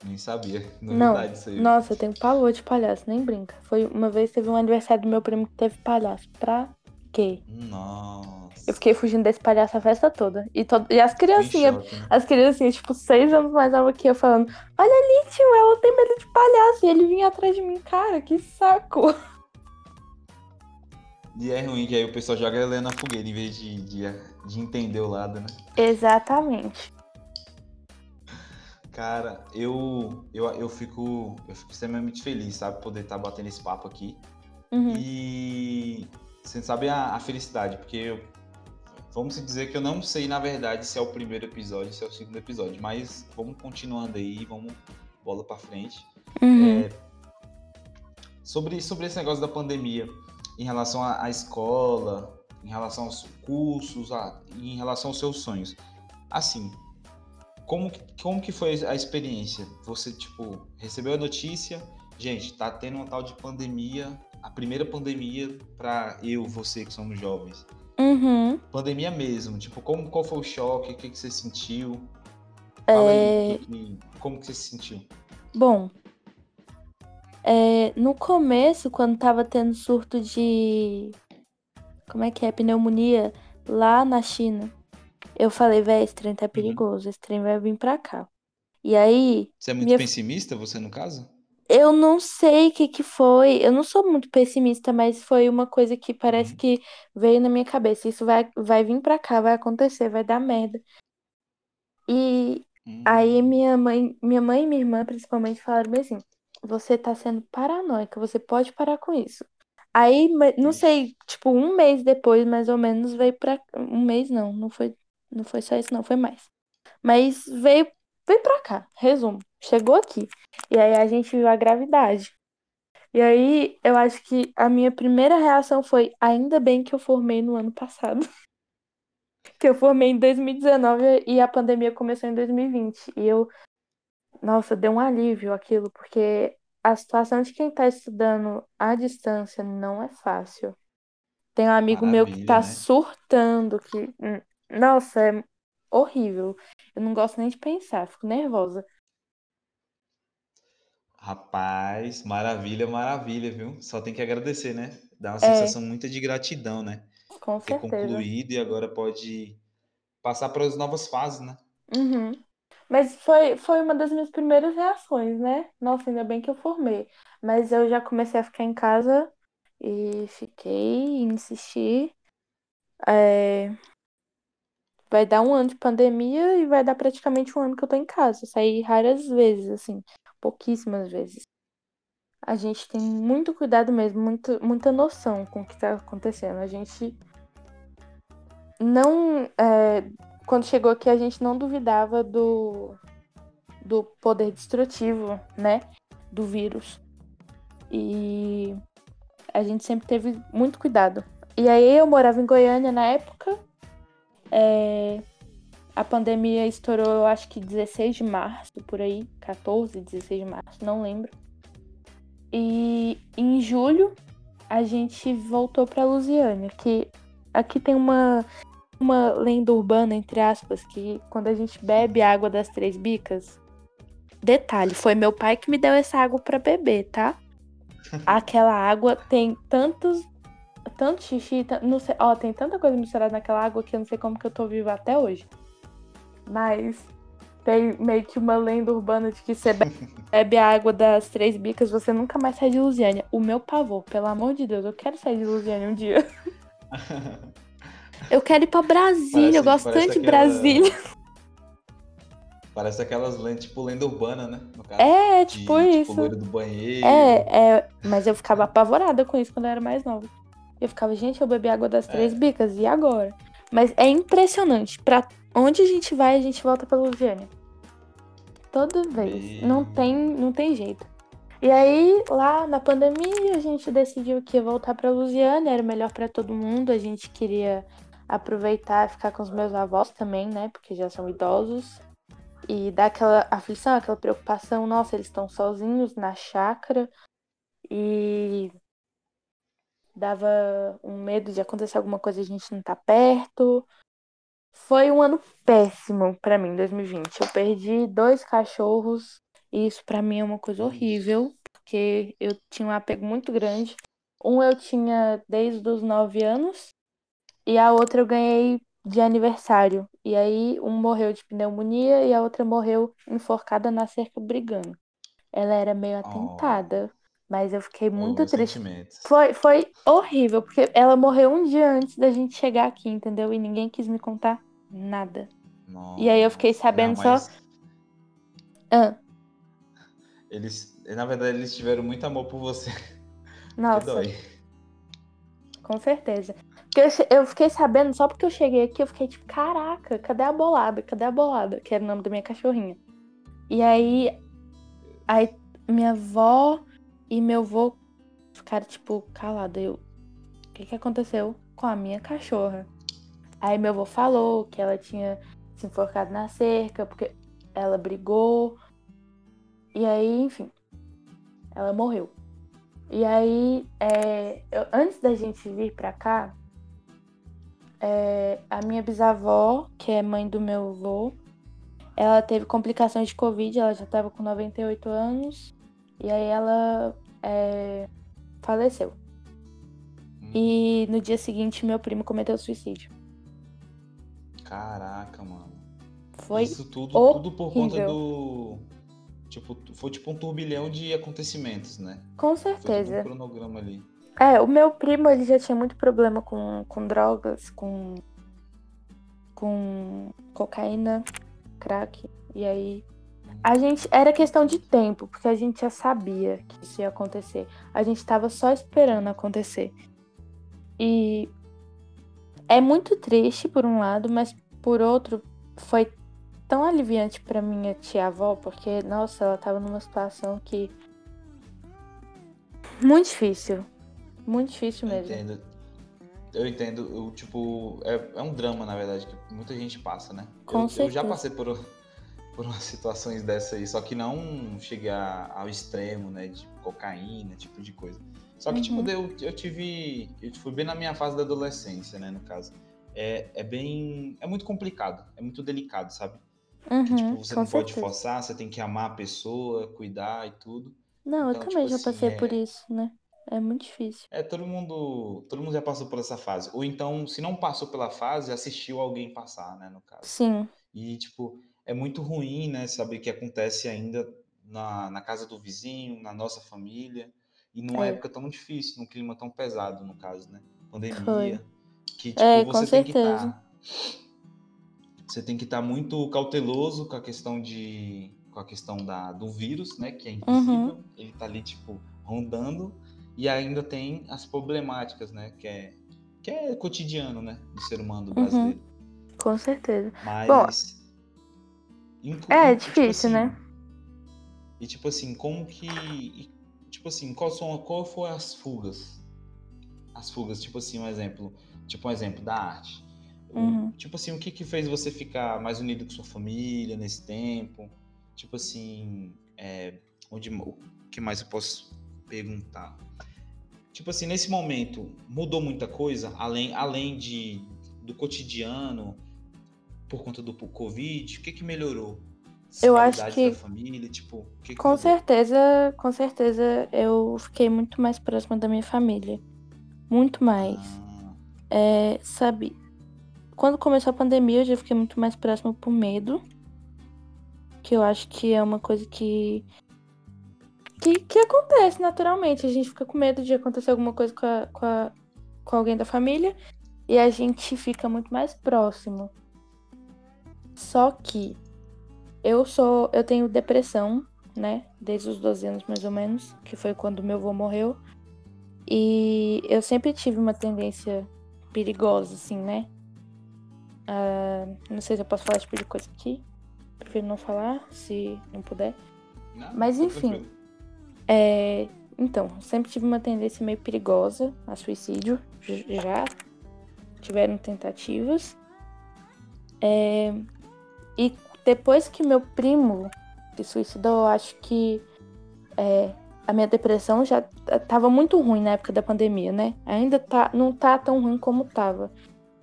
nem sabia. Não, Novidade isso aí. nossa, eu tenho pavor de palhaço, nem brinca. Foi uma vez teve um aniversário do meu primo que teve palhaço. Pra quê? Nossa. Eu fiquei fugindo desse palhaço a festa toda. E, to... e as criancinhas, choque, né? as criancinhas, tipo, seis anos mais nova que eu, falando: Olha ali, tio, ela tem medo de palhaço. E ele vinha atrás de mim, cara, que saco. E é ruim que aí o pessoal joga ela na fogueira em vez de, de, de entender o lado, né? Exatamente. Cara, eu, eu, eu, fico, eu fico extremamente feliz, sabe? Poder estar batendo esse papo aqui. Uhum. E você sabe a, a felicidade, porque eu, vamos dizer que eu não sei, na verdade, se é o primeiro episódio, se é o segundo episódio, mas vamos continuando aí, vamos bola pra frente. Uhum. Sobre, sobre esse negócio da pandemia, em relação à, escola, em relação aos cursos, a, em relação aos seus sonhos. Assim, como, que- como que foi a experiência? Você, tipo, recebeu a notícia, gente, tá tendo uma tal de pandemia, a primeira pandemia para eu, você que somos jovens. Uhum. Pandemia mesmo, tipo, como, qual foi o choque, o que, que você sentiu? Fala aí, o que que- como que você se sentiu? Bom, é, no começo, quando tava tendo surto de. Como é que é? Pneumonia lá na China, eu falei, véi, esse trem tá perigoso, esse trem vai vir pra cá. E aí, Você é muito Minha- pessimista, você no caso? eu não sei o que que foi, eu não sou muito pessimista, mas foi uma coisa que parece Uhum. que veio na minha cabeça. Isso vai, vai vir pra cá, vai acontecer, vai dar merda. E Hum, Aí minha mãe, minha mãe e minha irmã principalmente falaram assim: você tá sendo paranoica, você pode parar com isso. Aí, não sei, tipo, um mês depois, mais ou menos, veio pra. Um mês não, não foi, não foi só isso, não, foi mais. Mas veio, veio pra cá, resumo. Chegou aqui. E aí a gente viu a gravidade. E aí eu acho que a minha primeira reação foi: ainda bem que eu formei no ano passado. Que eu formei em 2019 e a pandemia começou em 2020. E eu, nossa, deu um alívio aquilo, porque a situação de quem tá estudando à distância não é fácil. Tem um amigo meu que Maravilha, tá né? surtando, que, hum, nossa, é horrível. Eu não gosto nem de pensar, fico nervosa. Rapaz, maravilha, maravilha, viu? Só tem que agradecer, né? Dá uma É. sensação muita de gratidão, né? Com Ter certeza. concluído e agora pode passar para as novas fases, né? Uhum. Mas foi, foi uma das minhas primeiras reações, né? Nossa, ainda bem que eu formei. Mas eu já comecei a ficar em casa e fiquei, insisti. É, Vai dar um ano de pandemia e vai dar praticamente um ano que eu tô em casa. Eu saí raras vezes, assim, pouquíssimas vezes. A gente tem muito cuidado mesmo, muito, muita noção com o que tá acontecendo. A gente não. é, Quando chegou aqui, a gente não duvidava do. do poder destrutivo, né? Do vírus. E a gente sempre teve muito cuidado. E aí eu morava em Goiânia na época. É, a pandemia estourou, eu acho que 16 de março, por aí. 14, 16 de março, não lembro. E em julho a gente voltou pra Lusiânia, que aqui tem uma, uma lenda urbana, entre aspas, que quando a gente bebe a água das três bicas. Detalhe, foi meu pai que me deu essa água para beber, tá? Aquela água tem tantos. Tanto xixi, não sei, ó, tem tanta coisa misturada naquela água que eu não sei como que eu tô viva até hoje. Mas tem meio que uma lenda urbana de que você bebe a água das três bicas, você nunca mais sai de Lusiânia. O meu pavor, pelo amor de Deus, eu quero sair de Lusiânia um dia. eu quero ir pra Brasília, Parece- eu gosto tanto de Brasília. Parece aquelas lendas, tipo lenda urbana, né? Caso, É, de, tipo isso. loiro do banheiro. É, é, mas eu ficava apavorada com isso quando eu era mais nova. Eu ficava, gente, eu bebi água das É. três bicas, e agora? Mas é impressionante. Pra onde a gente vai, a gente volta pra Lusiânia. Toda vez. Meu. Não tem, não tem jeito. E aí, lá na pandemia, a gente decidiu que ia voltar pra Lusiânia, era melhor pra todo mundo. A gente queria aproveitar e ficar com os meus avós também, né? Porque já são idosos. E dar aquela aflição, aquela preocupação, nossa, eles estão sozinhos na chácara. E dava um medo de acontecer alguma coisa e a gente não tá perto. Foi um ano péssimo pra mim, 2020. Eu perdi dois cachorros e isso pra mim é uma coisa horrível, porque eu tinha um apego muito grande. Um eu tinha desde os 9 anos e a outra eu ganhei de aniversário. E aí um morreu de pneumonia e a outra morreu enforcada na cerca brigando. Ela era meio atentada, mas eu fiquei muito triste. Foi, foi horrível, porque ela morreu um dia antes da gente chegar aqui, entendeu? E ninguém quis me contar nada. E aí eu fiquei Nossa. sabendo Não, só- mas Ah, Eles, na verdade, eles tiveram muito amor por você. Nossa, dói. com certeza. Eu fiquei sabendo só porque eu cheguei aqui, eu fiquei tipo, caraca, cadê a bolada? Cadê a bolada? Que era o nome da minha cachorrinha. E aí, aí minha avó e meu avô ficaram, tipo, calados. Eu, o que que aconteceu com a minha cachorra? Aí meu avô falou que ela tinha se enforcado na cerca, porque ela brigou. E aí, enfim, ela morreu. E aí, é, eu- antes da gente vir pra cá, é, a minha bisavó, que é mãe do meu avô, ela teve complicações de Covid, ela já tava com 98 anos, e aí ela é, faleceu. Hum, E no dia seguinte, meu primo cometeu suicídio. Caraca, mano. Foi Isso tudo, tudo por conta do. Tipo, foi tipo um turbilhão de acontecimentos, né? com Foi todo um certeza. cronograma ali. É, o meu primo, ele já tinha muito problema com, com drogas, com, com cocaína, crack. E aí, a gente, era questão de tempo, porque a gente já sabia que isso ia acontecer. A gente tava só esperando acontecer. E é muito triste por um lado, mas por outro, foi tão aliviante pra minha tia-avó, porque, nossa, ela tava numa situação que... Muito difícil. Muito difícil Eu mesmo. entendo. Eu entendo, eu, tipo, é, é um drama, na verdade, que muita gente passa, né? Com eu, eu certeza. já passei por, por umas situações dessas aí, só que não chegar ao extremo, né? De cocaína, tipo de coisa. Só que, tipo, Uhum. eu, eu tive. Eu fui bem na minha fase da adolescência, né, no caso. É, é bem. É muito complicado, é muito delicado, sabe? Que, Uhum, tipo, você não pode certeza. forçar, você tem que amar a pessoa, cuidar e tudo. Não, Então, eu também tipo já passei assim, por é- isso, né? É muito difícil. É, todo mundo, todo mundo já passou por essa fase. Ou então, se não passou pela fase, assistiu alguém passar, né, no caso. Sim, E, tipo, é muito ruim, né, saber que acontece ainda na, na casa do vizinho, na nossa família, e numa É. época tão difícil, num clima tão pesado, no caso, né? Pandemia. Foi. Que, tipo, É, você tem que certeza. estar. Você tem que estar muito cauteloso com a questão de. com a questão da, do vírus, né? Que é invisível. Uhum. Ele tá ali, tipo, rondando. E ainda tem as problemáticas, né? Que é, que é cotidiano, né? Do ser humano do Uhum. brasileiro. com certeza. Mas. inclu- É tipo difícil, assim, né? E tipo assim, como que. e, tipo assim, qual, são, qual foram as fugas? As fugas, tipo assim, um exemplo. Tipo um exemplo da arte. Uhum. Tipo assim, o que que fez você ficar mais unido com sua família nesse tempo? Tipo assim, é, onde, o que mais eu posso perguntar? Tipo assim, nesse momento, mudou muita coisa, além, além de, do cotidiano, por conta do Covid, o que que melhorou? Eu acho que- da família, tipo, que que Com mudou? certeza, com certeza eu fiquei muito mais próxima da minha família. Muito mais. Ah, É, sabe, quando começou a pandemia eu já fiquei muito mais próxima por medo. Que eu acho que é uma coisa que. Que, que acontece naturalmente. A gente fica com medo de acontecer alguma coisa com, a- com, a- com alguém da família. E a gente fica muito mais próximo. Só que eu sou. Eu tenho depressão, né? Desde os 12 anos mais ou menos. Que foi quando meu avô morreu. E eu sempre tive uma tendência perigosa, assim, né? Ah, não sei se eu posso falar esse tipo de coisa aqui. Prefiro não falar, se não puder. não, Mas enfim. tranquilo. É, então, sempre tive uma tendência meio perigosa a suicídio. Já tiveram tentativas. É, e depois que meu primo se suicidou, eu acho que é, a minha depressão já t- tava muito ruim na época da pandemia, né? Ainda tá, não tá tão ruim como tava,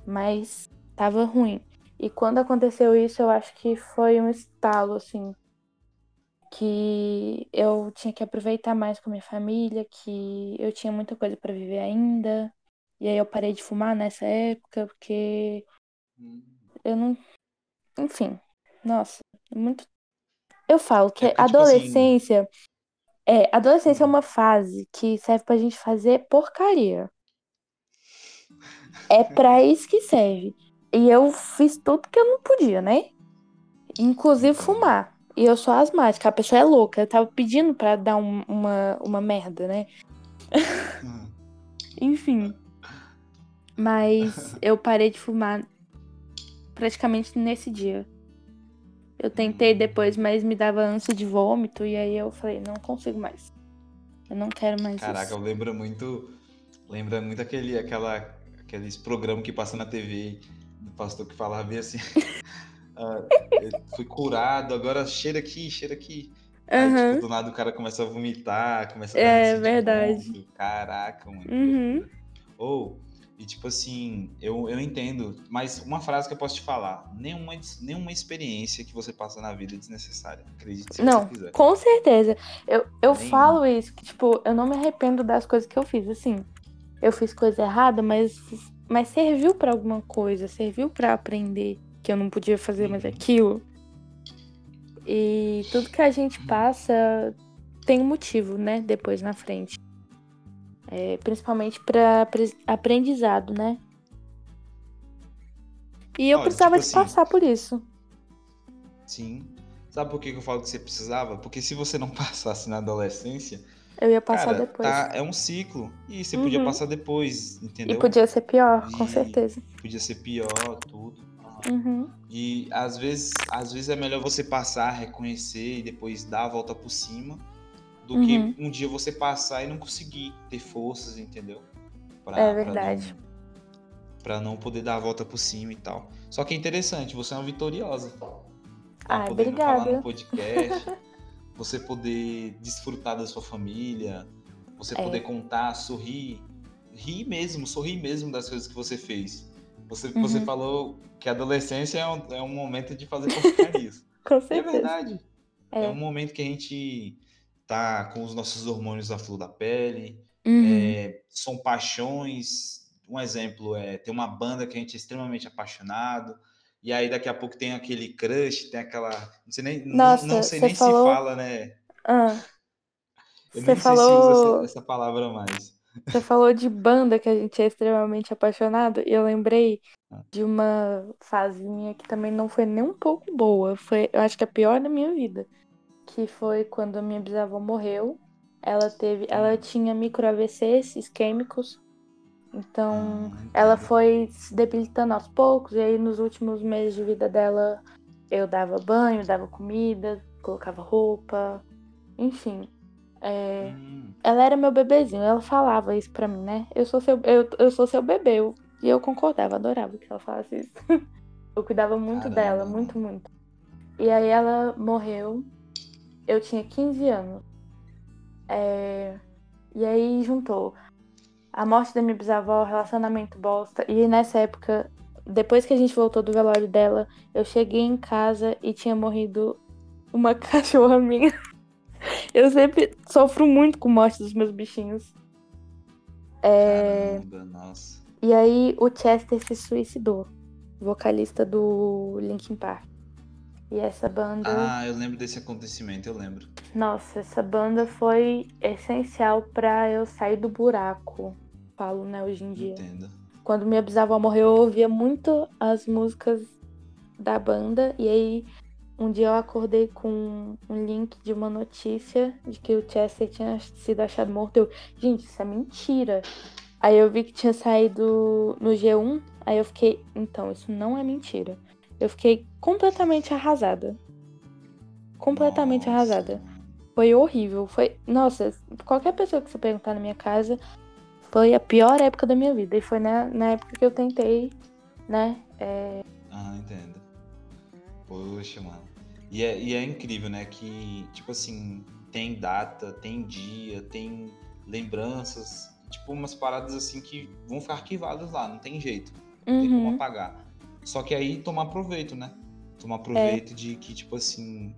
mas tava ruim. E quando aconteceu isso, eu acho que foi um estalo, assim, que eu tinha que aproveitar mais com a minha família, que eu tinha muita coisa pra viver ainda. E aí eu parei de fumar nessa época, porque eu não. Enfim, nossa, muito. Eu falo que É porque, tipo assim- adolescência. É, adolescência é uma fase que serve pra gente fazer porcaria. É pra isso que serve. E eu fiz tudo que eu não podia, né? Inclusive fumar. E eu sou asmática, a pessoa é louca. Eu tava pedindo pra dar um- uma, uma merda, né? Hum. Enfim. Mas eu parei de fumar praticamente nesse dia. Eu tentei depois, mas me dava ânsia de vômito. E aí eu falei, não consigo mais. Eu não quero mais Caraca, isso. lembra muito. Lembra muito aquele, aquela, aqueles programas que passa na TV do pastor que falava bem assim. ah, fui curado, agora cheira aqui, cheira aqui. Aí, tipo, do nada o cara começa a vomitar, começa a É, dar de verdade. vômito. Caraca, mano. Uhum. Ou, e tipo assim, eu, eu entendo, mas uma frase que eu posso te falar: nenhuma, nenhuma experiência que você passa na vida é desnecessária. Acredite se Não, você quiser. com certeza. Eu, eu Nem- falo isso, que, tipo, eu não me arrependo das coisas que eu fiz. Assim, eu fiz coisa errada, mas, mas serviu pra alguma coisa, serviu pra aprender que eu não podia fazer mais Uhum. aquilo. E tudo que a gente passa tem um motivo, né? Depois na frente. É, principalmente pra apre- aprendizado, né? E eu Olha, precisava tipo de assim, passar por isso. Sim. Sabe por que eu falo que você precisava? Porque se você não passasse na adolescência, Eu ia passar cara, depois. tá, é um ciclo. E você podia Uhum. passar depois, entendeu? E podia ser pior, com E- certeza. Podia ser pior, tudo. Uhum. E às vezes, às vezes é melhor você passar, reconhecer e depois dar a volta por cima do Uhum. que um dia você passar e não conseguir ter forças, entendeu? Pra, É verdade. não- Pra não poder dar a volta por cima e tal. Só que é interessante, você é uma vitoriosa. Ai, podendo falar obrigada. no podcast, você poder desfrutar da sua família, você É. poder contar, sorrir, rir mesmo, sorrir mesmo das coisas que você fez. Você, Uhum. você falou que a adolescência é um, é um momento de fazer porcarias. Com é certeza. verdade. É. É. um momento que a gente tá com os nossos hormônios à flor da pele, Uhum. é, são paixões. Um exemplo é ter uma banda que a gente é extremamente apaixonado, e aí daqui a pouco tem aquele crush, tem aquela. Não sei nem, não- Nossa, não, sei você nem falou- se fala, né? Ah, Eu Você nem sei se usa falou- essa, essa palavra mais. Você falou de banda que a gente é extremamente apaixonado e eu lembrei Ah. de uma fase minha que também não foi nem um pouco boa. Foi, eu acho que a pior da minha vida. Que foi quando a minha bisavó morreu. Ela teve, ela tinha micro AVCs isquêmicos. Então, Ah, ela foi se debilitando aos poucos, e aí nos últimos meses de vida dela, eu dava banho, dava comida, colocava roupa. Enfim. É, Hum, ela era meu bebezinho, ela falava isso pra mim, né? Eu sou seu, eu, eu sou seu bebê. eu- e eu concordava, adorava que ela falasse isso. eu cuidava muito Caramba. dela, muito, muito. E aí ela morreu. Eu tinha 15 anos. É, E aí juntou a morte da minha bisavó, relacionamento bosta. E nessa época, depois que a gente voltou do velório dela, eu cheguei em casa e tinha morrido uma cachorra minha. Eu sempre sofro muito com morte dos meus bichinhos. É, caramba, nossa. E aí o Chester se suicidou, vocalista do Linkin Park. E essa banda, Ah, eu lembro desse acontecimento, eu lembro. nossa, essa banda foi essencial pra eu sair do buraco. Falo, né, hoje em dia. Entendo. Quando minha bisavó morreu, eu ouvia muito as músicas da banda. E aí, um dia eu acordei com um link de uma notícia de que o Chester tinha sido achado morto. Eu, gente, isso é mentira. Aí eu vi que tinha saído no G1. Aí eu fiquei, então, isso não é mentira. Eu fiquei completamente arrasada. Completamente Nossa, arrasada. Foi horrível. Foi. Nossa, qualquer pessoa que você perguntar na minha casa, foi a pior época da minha vida. E foi na, na época que eu tentei, né? é, Ah, entendo. Poxa, mano. E é, e é incrível, né? Que, tipo assim, tem data, tem dia, tem lembranças, tipo, umas paradas assim que vão ficar arquivadas lá, não tem jeito. Não tem como uhum, apagar. Só que aí tomar proveito, né? Tomar proveito de que, tipo assim,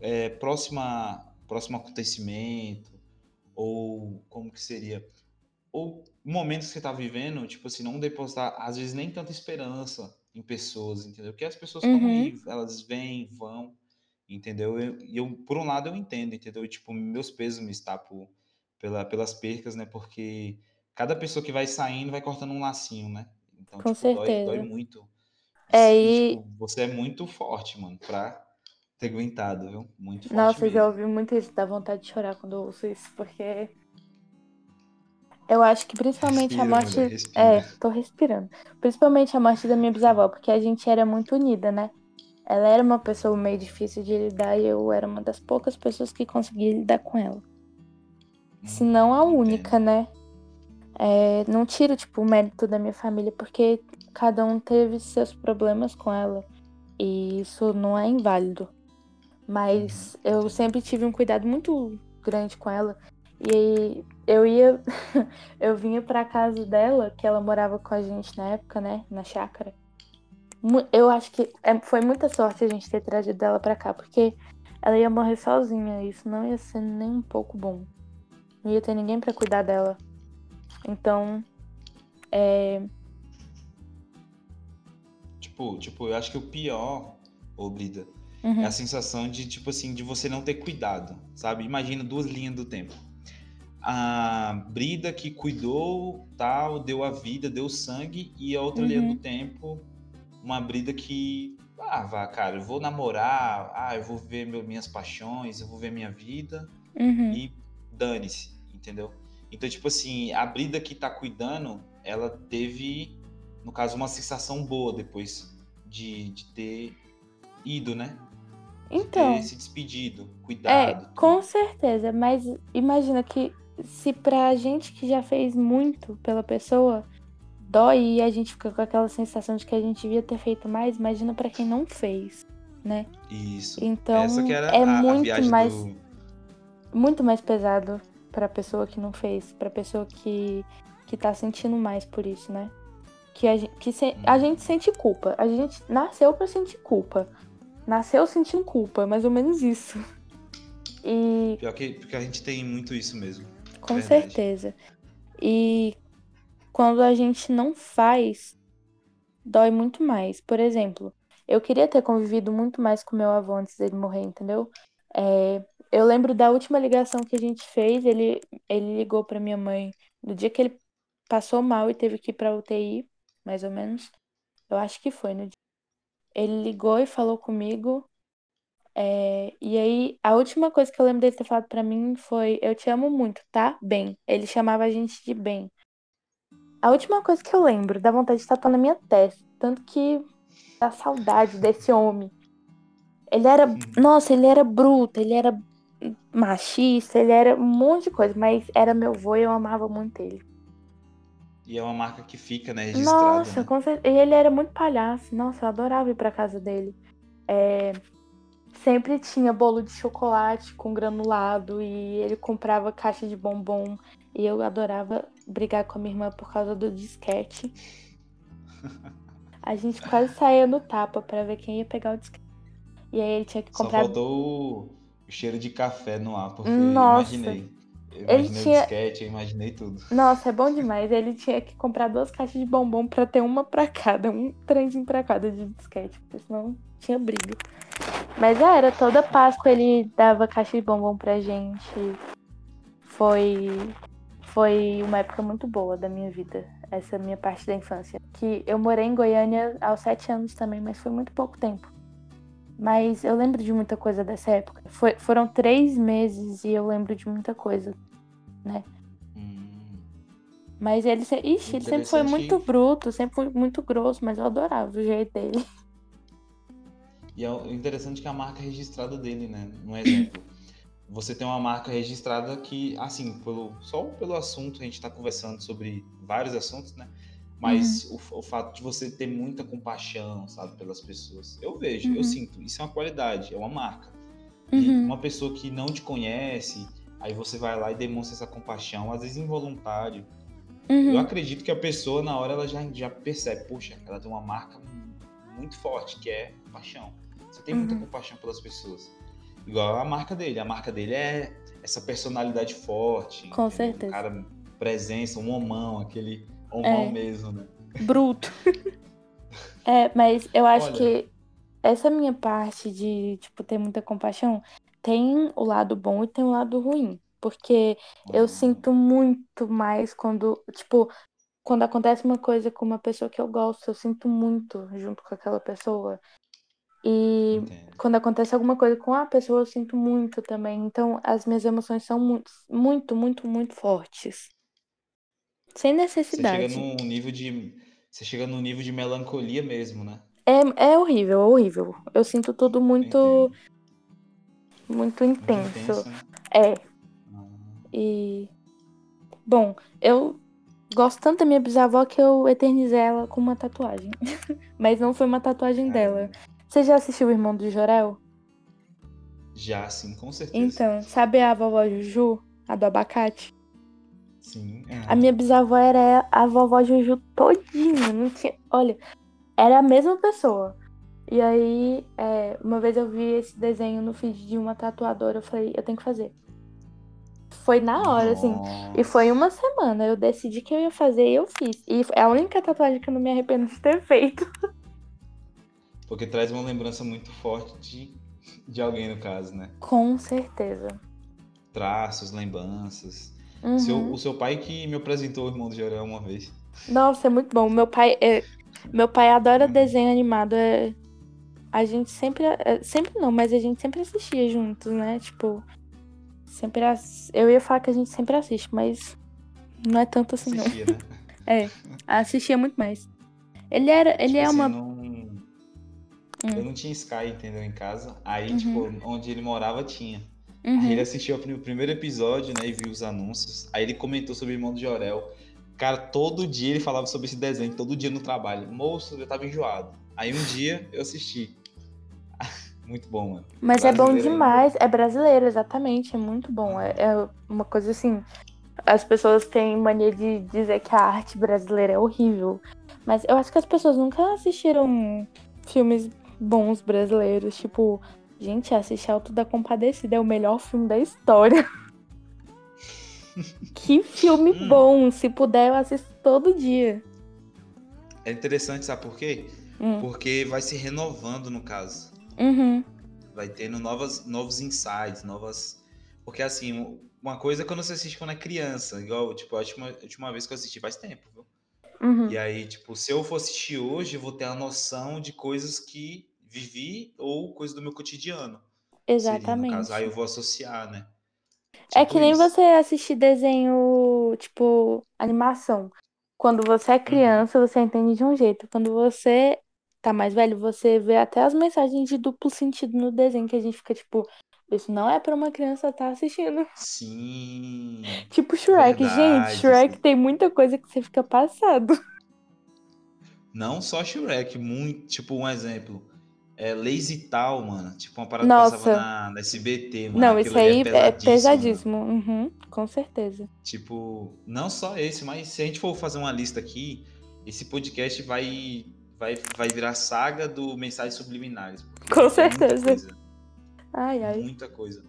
é, próxima, próximo acontecimento, ou como que seria? Ou momentos que você tá vivendo, tipo assim, não depositar, às vezes, nem tanta esperança em pessoas, entendeu? Porque as pessoas estão Uhum. aí, elas vêm, vão, entendeu? Eu- E eu, por um lado, eu entendo, entendeu? E, tipo, meus pesos me está por, pela, pelas percas, né? Porque cada pessoa que vai saindo vai cortando um lacinho, né? Então, Com tipo, dói, certeza. dói muito. É, E, tipo, você é muito forte, mano, pra ter aguentado, viu? Muito forte Nossa, eu já mesmo. ouvi muito isso, dá vontade de chorar quando eu ouço isso, porque. Eu acho que principalmente a Respira, morte. mulher. É, tô respirando. Principalmente a morte da minha bisavó, porque a gente era muito unida, né? Ela era uma pessoa meio difícil de lidar e eu era uma das poucas pessoas que conseguia lidar com ela. Se não a única, né? É, não tiro, tipo, o mérito da minha família, porque cada um teve seus problemas com ela. E isso não é inválido. Mas Uhum, eu sempre tive um cuidado muito grande com ela. E aí eu ia. eu vinha pra casa dela, que ela morava com a gente na época, né? Na chácara. Eu acho que é- foi muita sorte a gente ter trazido ela pra cá, porque ela ia morrer sozinha. e Isso não ia ser nem um pouco bom. Não ia ter ninguém pra cuidar dela. Então, é. Tipo, tipo, eu acho que o pior, ô Brida, uhum, é a sensação de, tipo assim, de você não ter cuidado, sabe? Imagina duas linhas do tempo. A Brida que cuidou, tal, deu a vida, deu sangue, e a outra linha Uhum. do tempo, uma Brida que, ah, vá, cara, eu vou namorar, ah, eu vou ver meu- minhas paixões, eu vou ver minha vida, uhum, e dane-se, entendeu? Então, tipo assim, a Brida que tá cuidando, ela teve, no caso, uma sensação boa depois de, de ter ido, né? De Então. ter se despedido, É, cuidado. tudo. com certeza, mas imagina que se pra gente que já fez muito pela pessoa, dói e a gente fica com aquela sensação de que a gente devia ter feito mais, imagina pra quem não fez, né? Isso. Então é a, a muito viagem mais do... muito mais pesado pra pessoa que não fez, pra pessoa que que tá sentindo mais por isso, né? Que a gente, que se- a Uhum. gente sente culpa. A gente nasceu pra sentir culpa. Nasceu sentindo culpa, mais ou menos isso. E Pior que, porque a gente tem muito isso mesmo. Com certeza. E quando a gente não faz, dói muito mais. Por exemplo, eu queria ter convivido muito mais com meu avô antes dele morrer, entendeu? É, eu lembro da última ligação que a gente fez, ele, ele ligou pra minha mãe no dia que ele passou mal e teve que ir pra UTI, mais ou menos. Eu acho que foi no dia. Ele ligou e falou comigo. é, e aí, a última coisa que eu lembro dele ter falado pra mim foi: Eu te amo muito, tá? Bem. Ele chamava a gente de bem. A última coisa que eu lembro, dá vontade de tatuar na minha testa. Tanto que dá saudade desse homem. Ele era. Nossa, ele era bruto, ele era machista, ele era um monte de coisa, mas era meu avô e eu amava muito ele. E é uma marca que fica, né? Registrada. Nossa, né? com certeza. E ele era muito palhaço. Nossa, eu adorava ir pra casa dele. É, Sempre tinha bolo de chocolate com granulado e ele comprava caixa de bombom. E eu adorava brigar com a minha irmã por causa do disquete. A gente quase saía no tapa pra ver quem ia pegar o disquete. E aí ele tinha que Só comprar. faltou o, o cheiro de café no ar, porque Nossa. eu imaginei. Eu Ele imaginei tinha- o disquete, eu imaginei tudo. Nossa, é bom demais. Ele tinha que comprar duas caixas de bombom pra ter uma pra cada, um trenzinho pra cada de disquete, porque senão tinha briga. Mas é, era toda Páscoa ele dava caixa de bombom pra gente. Foi foi uma época muito boa da minha vida, essa minha parte da infância. Que eu morei em Goiânia aos sete anos também, mas foi muito pouco tempo. Mas eu lembro de muita coisa dessa época. Foi- foram três meses e eu lembro de muita coisa. Hum, Mas ele, se... Ixi, ele sempre foi muito bruto, sempre foi muito grosso, mas eu adorava o jeito dele. E é o interessante que a marca registrada dele, né? Um exemplo. Você tem uma marca registrada que, assim, pelo, só pelo assunto, a gente está conversando sobre vários assuntos, né? Mas Uhum. o, o fato de você ter muita compaixão, sabe, pelas pessoas. Eu vejo, eu Uhum. sinto. Isso é uma qualidade, é uma marca. E Uhum. uma pessoa que não te conhece, aí você vai lá e demonstra essa compaixão, às vezes involuntário. Eu Uhum. acredito que a pessoa, na hora, ela já, já percebe, poxa, ela tem uma marca muito forte, que é paixão. Você tem muita Uhum. compaixão pelas pessoas. Igual a marca dele. A marca dele é essa personalidade forte. Com certeza. Um cara, presença, um homão, aquele homão É. mesmo, né? Bruto. é, mas eu acho Olha. que essa minha parte de, tipo, ter muita compaixão tem o lado bom e tem o lado ruim. Porque eu Ah, sinto muito mais quando, tipo, quando acontece uma coisa com uma pessoa que eu gosto, eu sinto muito junto com aquela pessoa. E Entendo. quando acontece alguma coisa com a pessoa, eu sinto muito também. Então, as minhas emoções são muito, muito, muito, muito fortes. Sem Você necessidade. chega num nível de. Você chega num nível de melancolia mesmo, né? É, é horrível, é horrível. Eu sinto tudo muito, Entendo. muito Muito intenso. intenso, né? É, Ah, e. Bom, eu gosto tanto da minha bisavó que eu eternizei ela com uma tatuagem. Mas não foi uma tatuagem dela. Você já assistiu o Irmão do Jorel? Já, sim, com certeza. Então, sabe a vovó Juju? A do abacate? Sim. A minha bisavó era a vovó Juju todinha. Não tinha... Olha, era a mesma pessoa. E aí, é, uma vez eu vi esse desenho no feed de uma tatuadora. Eu falei, eu tenho que fazer. Foi na hora, assim. E foi uma semana. Eu decidi que eu ia fazer e eu fiz. E é a única tatuagem que eu não me arrependo de ter feito. Porque traz uma lembrança muito forte de, de alguém, no caso, né? Com certeza. Traços, lembranças. Uhum. Seu- o seu pai que me apresentou o Irmão do Jorel uma vez. Nossa, é muito bom. Meu pai, é- meu pai adora Uhum. desenho animado. É... A gente sempre, é, sempre não, mas a gente sempre assistia juntos, né? Tipo, sempre ass... eu ia falar que a gente sempre assiste, mas não é tanto assim não. Assistia, né? É, assistia muito mais. Ele era, ele Tipo é assim, uma, não- Eu não tinha Sky, entendeu? Em casa. Aí, tipo, onde ele morava tinha. Aí Uhum. ele assistiu o primeiro episódio, né? E viu os anúncios. Aí ele comentou sobre o Irmão do Jorel. Cara, todo dia ele falava sobre esse desenho, todo dia no trabalho. Moço, eu tava enjoado. Aí um dia eu assisti. Muito bom, mano. Mas é bom Brasileiro demais. É brasileiro, exatamente. É muito bom. É, é uma coisa assim. As pessoas têm mania de dizer que a arte brasileira é horrível. Mas eu acho que as pessoas nunca assistiram filmes bons brasileiros. Tipo, gente, assistir Alto da Compadecida é o melhor filme da história. que filme Hum. bom! Se puder, eu assisto todo dia. É interessante, sabe por quê? Hum. Porque vai se renovando, no caso. Uhum. Vai tendo novas, novos insights, novas. Porque assim, uma coisa é quando você assiste quando é criança. Igual, tipo, a última, a última vez que eu assisti faz tempo, viu? Uhum. E aí, tipo, se eu for assistir hoje, eu vou ter a noção de coisas que vivi ou coisas do meu cotidiano. Seria, no Exatamente. caso, aí eu vou associar, né? É Tipo que nem isso. você assistir desenho, tipo, animação. Quando você é Uhum. criança, você entende de um jeito. Quando você tá mais velho, você vê até as mensagens de duplo sentido no desenho, que a gente fica tipo, Isso não é pra uma criança estar assistindo. Sim. Tipo Shrek, Verdade, gente. Shrek sim. tem muita coisa que você fica passado. Não só Shrek, muito, tipo um exemplo. É Lazy Tal, mano. Tipo uma parada Nossa. que passava na, na SBT, mano. não, Aquilo isso aí é mano. pesadíssimo. Uhum, com certeza. Tipo, não só esse, mas se a gente for fazer uma lista aqui, esse podcast vai vai, vai virar saga do Mensagens Subliminares. Com tem muita certeza. coisa, Ai, ai. muita coisa.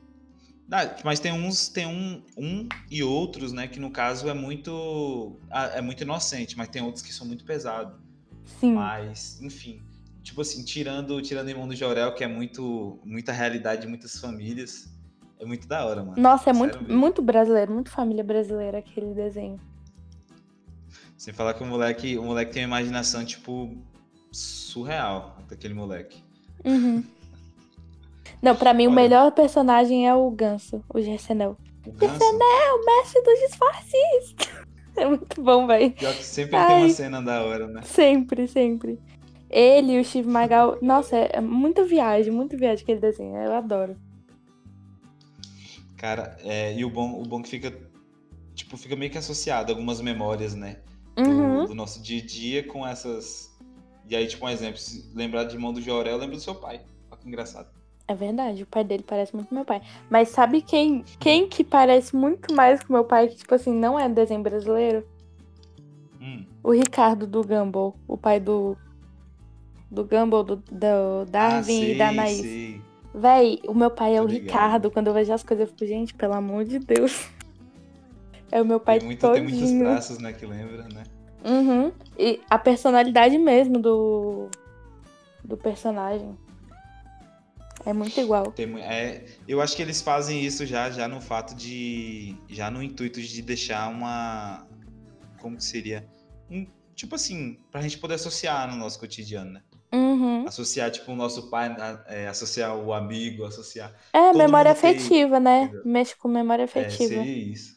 Ah, mas tem uns, tem um, um e outros, né, que no caso é muito ah, é muito inocente, mas tem outros que são muito pesados. Sim. Mas, enfim, tipo assim, tirando tirando Irmão do Jorel, que é muito muita realidade de muitas famílias, é muito da hora, mano. Nossa, é Sério muito, mesmo. muito brasileiro, muito família brasileira aquele desenho. Sem falar que o moleque, o moleque tem uma imaginação, tipo, surreal, daquele moleque. Uhum. Não, pra mim o Olha. melhor personagem é o Ganso, o Gersenel. O o mestre dos disfarces. É muito bom, velho. pior que sempre ele tem Ai. uma cena da hora, né? Sempre, sempre. Ele e o Steve Magal. Nossa, é, é muita viagem, muita viagem aquele desenho. Eu adoro. Cara, é, e o bom, o bom que fica, tipo, fica meio que associado a algumas memórias, né? Do, Uhum. do nosso dia a dia com essas... E aí, tipo, um exemplo, se lembrar de Irmão do Jorel, lembra do seu pai. Olha que engraçado. É verdade, o pai dele parece muito meu pai. Mas sabe quem, quem que parece muito mais com meu pai, que, tipo assim, não é desenho brasileiro? Hum, O Ricardo do Gumball, o pai do. Do Gumball, do, do Darwin ah, e da Anaís. sei. Véi, o meu pai é o. Ricardo. Quando eu vejo as coisas, eu fico, gente, pelo amor de Deus. É o meu pai Tem, muito, tem muitos todinho. traços, né, que lembra, né? Uhum. E a personalidade mesmo do. Do personagem. É muito igual. Tem é, eu acho que eles fazem isso já, já no fato de. Já no intuito de deixar uma. Como que seria? Um, tipo assim, pra gente poder associar no nosso cotidiano, né? Uhum. Associar, tipo, o nosso pai, é, associar o amigo, associar. É, Todo memória mundo tem, afetiva, né? entendeu? Mexe com memória É, afetiva. seria isso.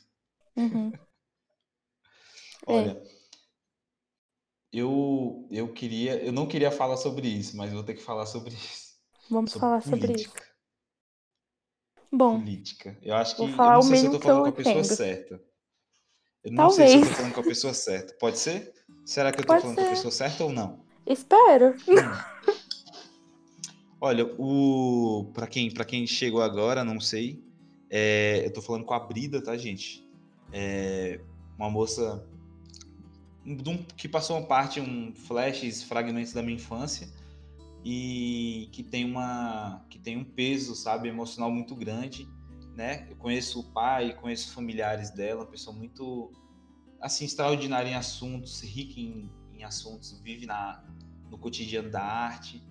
Uhum. Olha. Eu, eu queria. Eu não queria falar sobre isso, mas vou ter que falar sobre isso. Vamos Sobre falar sobre isso. Bom, política. Eu acho que. Vou Eu falar não sei se eu tô que eu falando com a pessoa entendo. certa. Eu não sei se eu tô Talvez. falando com a pessoa certa. Pode ser? Será que eu tô Pode falando com a ser. pessoa certa ou não? Espero. Olha, o para quem para quem chegou agora, não sei. é, eu tô falando com a Brida, tá, gente? É uma moça que passou uma parte, um flashes, fragmentos da minha infância e que tem uma que tem um peso, sabe, emocional muito grande, né? Eu conheço o pai, conheço familiares dela, uma pessoa muito assim extraordinária em assuntos, rica em, em assuntos, vive na no cotidiano da arte,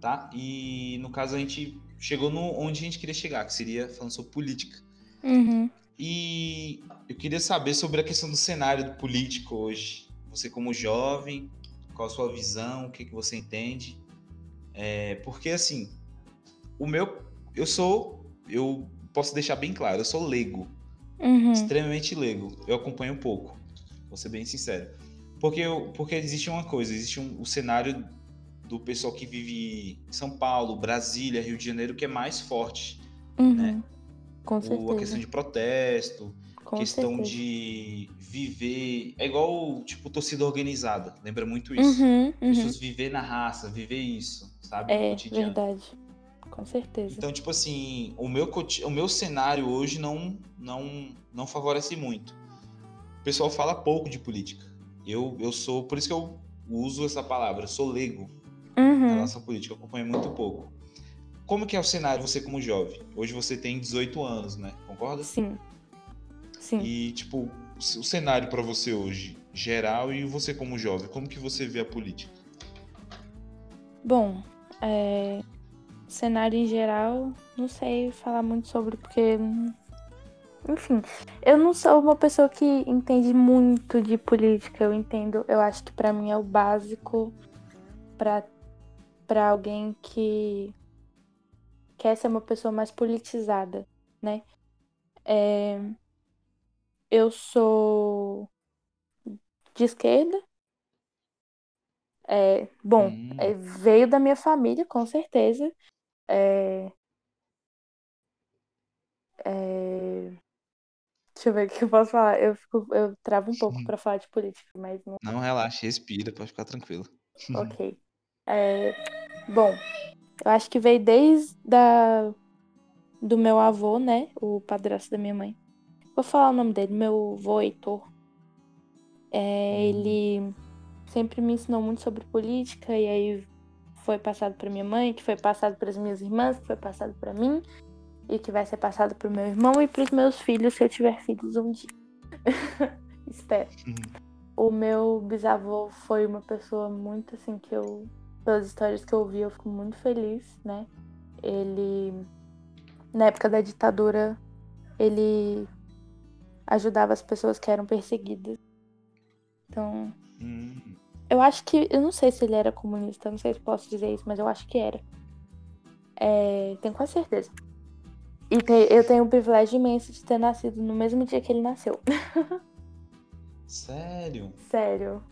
tá? E no caso a gente chegou no onde a gente queria chegar, que seria falando sobre política. Uhum. E eu queria saber sobre a questão do cenário político hoje. Você como jovem, qual a sua visão, o que, que você entende? É, porque assim, o meu, eu sou, eu posso deixar bem claro, eu sou leigo, Uhum. extremamente leigo. Eu acompanho um pouco, vou ser bem sincero. Porque, porque existe uma coisa, existe um, o cenário do pessoal que vive em São Paulo, Brasília, Rio de Janeiro, que é mais forte. Uhum. né? Com O- a certeza. questão de protesto, Com questão certeza. de viver. É igual, tipo, torcida organizada. Lembra muito isso. Uhum, uhum. Pessoas viver na raça, viver isso, sabe? É, verdade. Com certeza. Então, tipo assim, o meu, o meu cenário hoje não, não, não favorece muito. O pessoal fala pouco de política. Eu, eu sou. Por isso que eu uso essa palavra, eu sou leigo na Uhum. nossa política, eu acompanho muito pouco. Como que é o cenário, você como jovem? Hoje você tem 18 anos, né? Concorda? Sim. Sim. E, tipo, o cenário pra você hoje, geral, e você como jovem, como que você vê a política? Bom, é, cenário em geral, não sei falar muito sobre, porque. Enfim, eu não sou uma pessoa que entende muito de política. Eu entendo, eu acho que pra mim é o básico pra para alguém que quer ser uma pessoa mais politizada, né? É, eu sou de esquerda. É, bom, Hum. é, veio da minha família, com certeza. É, É... Deixa eu ver o que eu posso falar. Eu, fico, eu travo um pouco pra falar de política, mas não. Não relaxa, respira, pode ficar tranquilo. Ok. É, Bom, eu acho que veio desde da... do meu avô, né? O padrasto da minha mãe. Vou falar o nome dele, meu avô Heitor. É, ele sempre me ensinou muito sobre política e aí foi passado para minha mãe, que foi passado para as minhas irmãs, que foi passado para mim e que vai ser passado para o meu irmão e para os meus filhos se eu tiver filhos um dia. Espero. O meu bisavô foi uma pessoa muito assim que eu, pelas histórias que eu ouvi, eu fico muito feliz, né? Ele, na época da ditadura, ele ajudava as pessoas que eram perseguidas. Então, Hum, eu acho que. Eu não sei se ele era comunista, não sei se posso dizer isso, mas eu acho que era. É, tenho quase certeza. E eu tenho o privilégio imenso de ter nascido no mesmo dia que ele nasceu. sério? Sério.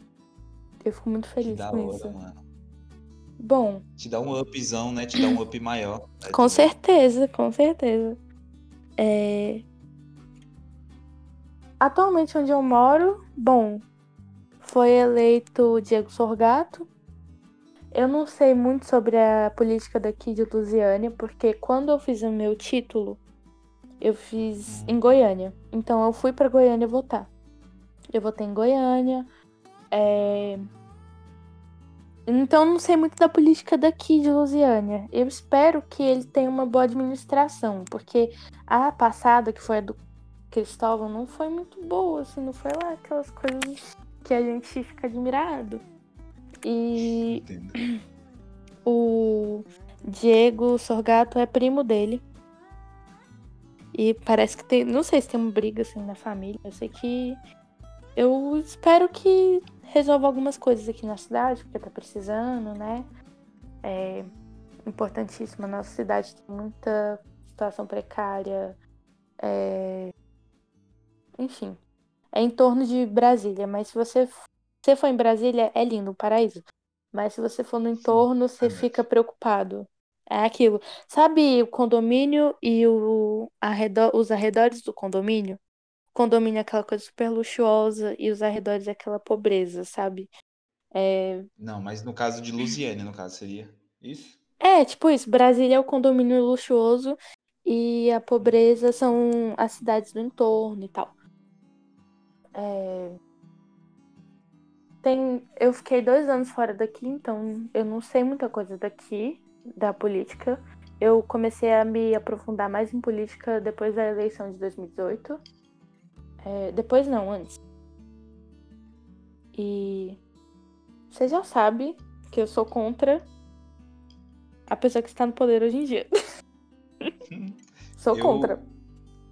Eu fico muito Que feliz da com hora, isso. mano. Bom, Te dá um upzão, né? Te dá um up maior. Com certeza, com certeza. É... Atualmente onde eu moro, bom, foi eleito Diego Sorgato. Eu não sei muito sobre a política daqui de Lusiânia, porque quando eu fiz o meu título, eu fiz em Goiânia. Então eu fui pra Goiânia votar. Eu votei em Goiânia. é, Então eu não sei muito da política daqui de Lusiânia. Eu espero que ele tenha uma boa administração, porque a passada, que foi a do Cristóvão, não foi muito boa, assim, não foi lá aquelas coisas que a gente fica admirado. E Entendo. o Diego Sorgato é primo dele. E parece que tem. Não sei se tem uma briga assim na família. Eu sei que. Eu espero que resolva algumas coisas aqui na cidade, porque tá precisando, né? É importantíssimo. A nossa cidade tem muita situação precária. é, Enfim. É em torno de Brasília, mas se você, você for em Brasília, é lindo, um paraíso. Mas se você for no entorno, você fica preocupado. É aquilo. Sabe o condomínio e o arredor, os arredores do condomínio? O condomínio é aquela coisa super luxuosa e os arredores é aquela pobreza, sabe? É, Não, mas no caso de Lusiane, no caso, seria isso? é tipo isso. Brasília é o condomínio luxuoso e a pobreza são as cidades do entorno e tal. É, Tem, eu fiquei dois anos fora daqui, então eu não sei muita coisa daqui, da política. Eu comecei a me aprofundar mais em política depois da eleição de 2018. É, depois não, antes. E você já sabe que eu sou contra a pessoa que está no poder hoje em dia. sou Eu- contra.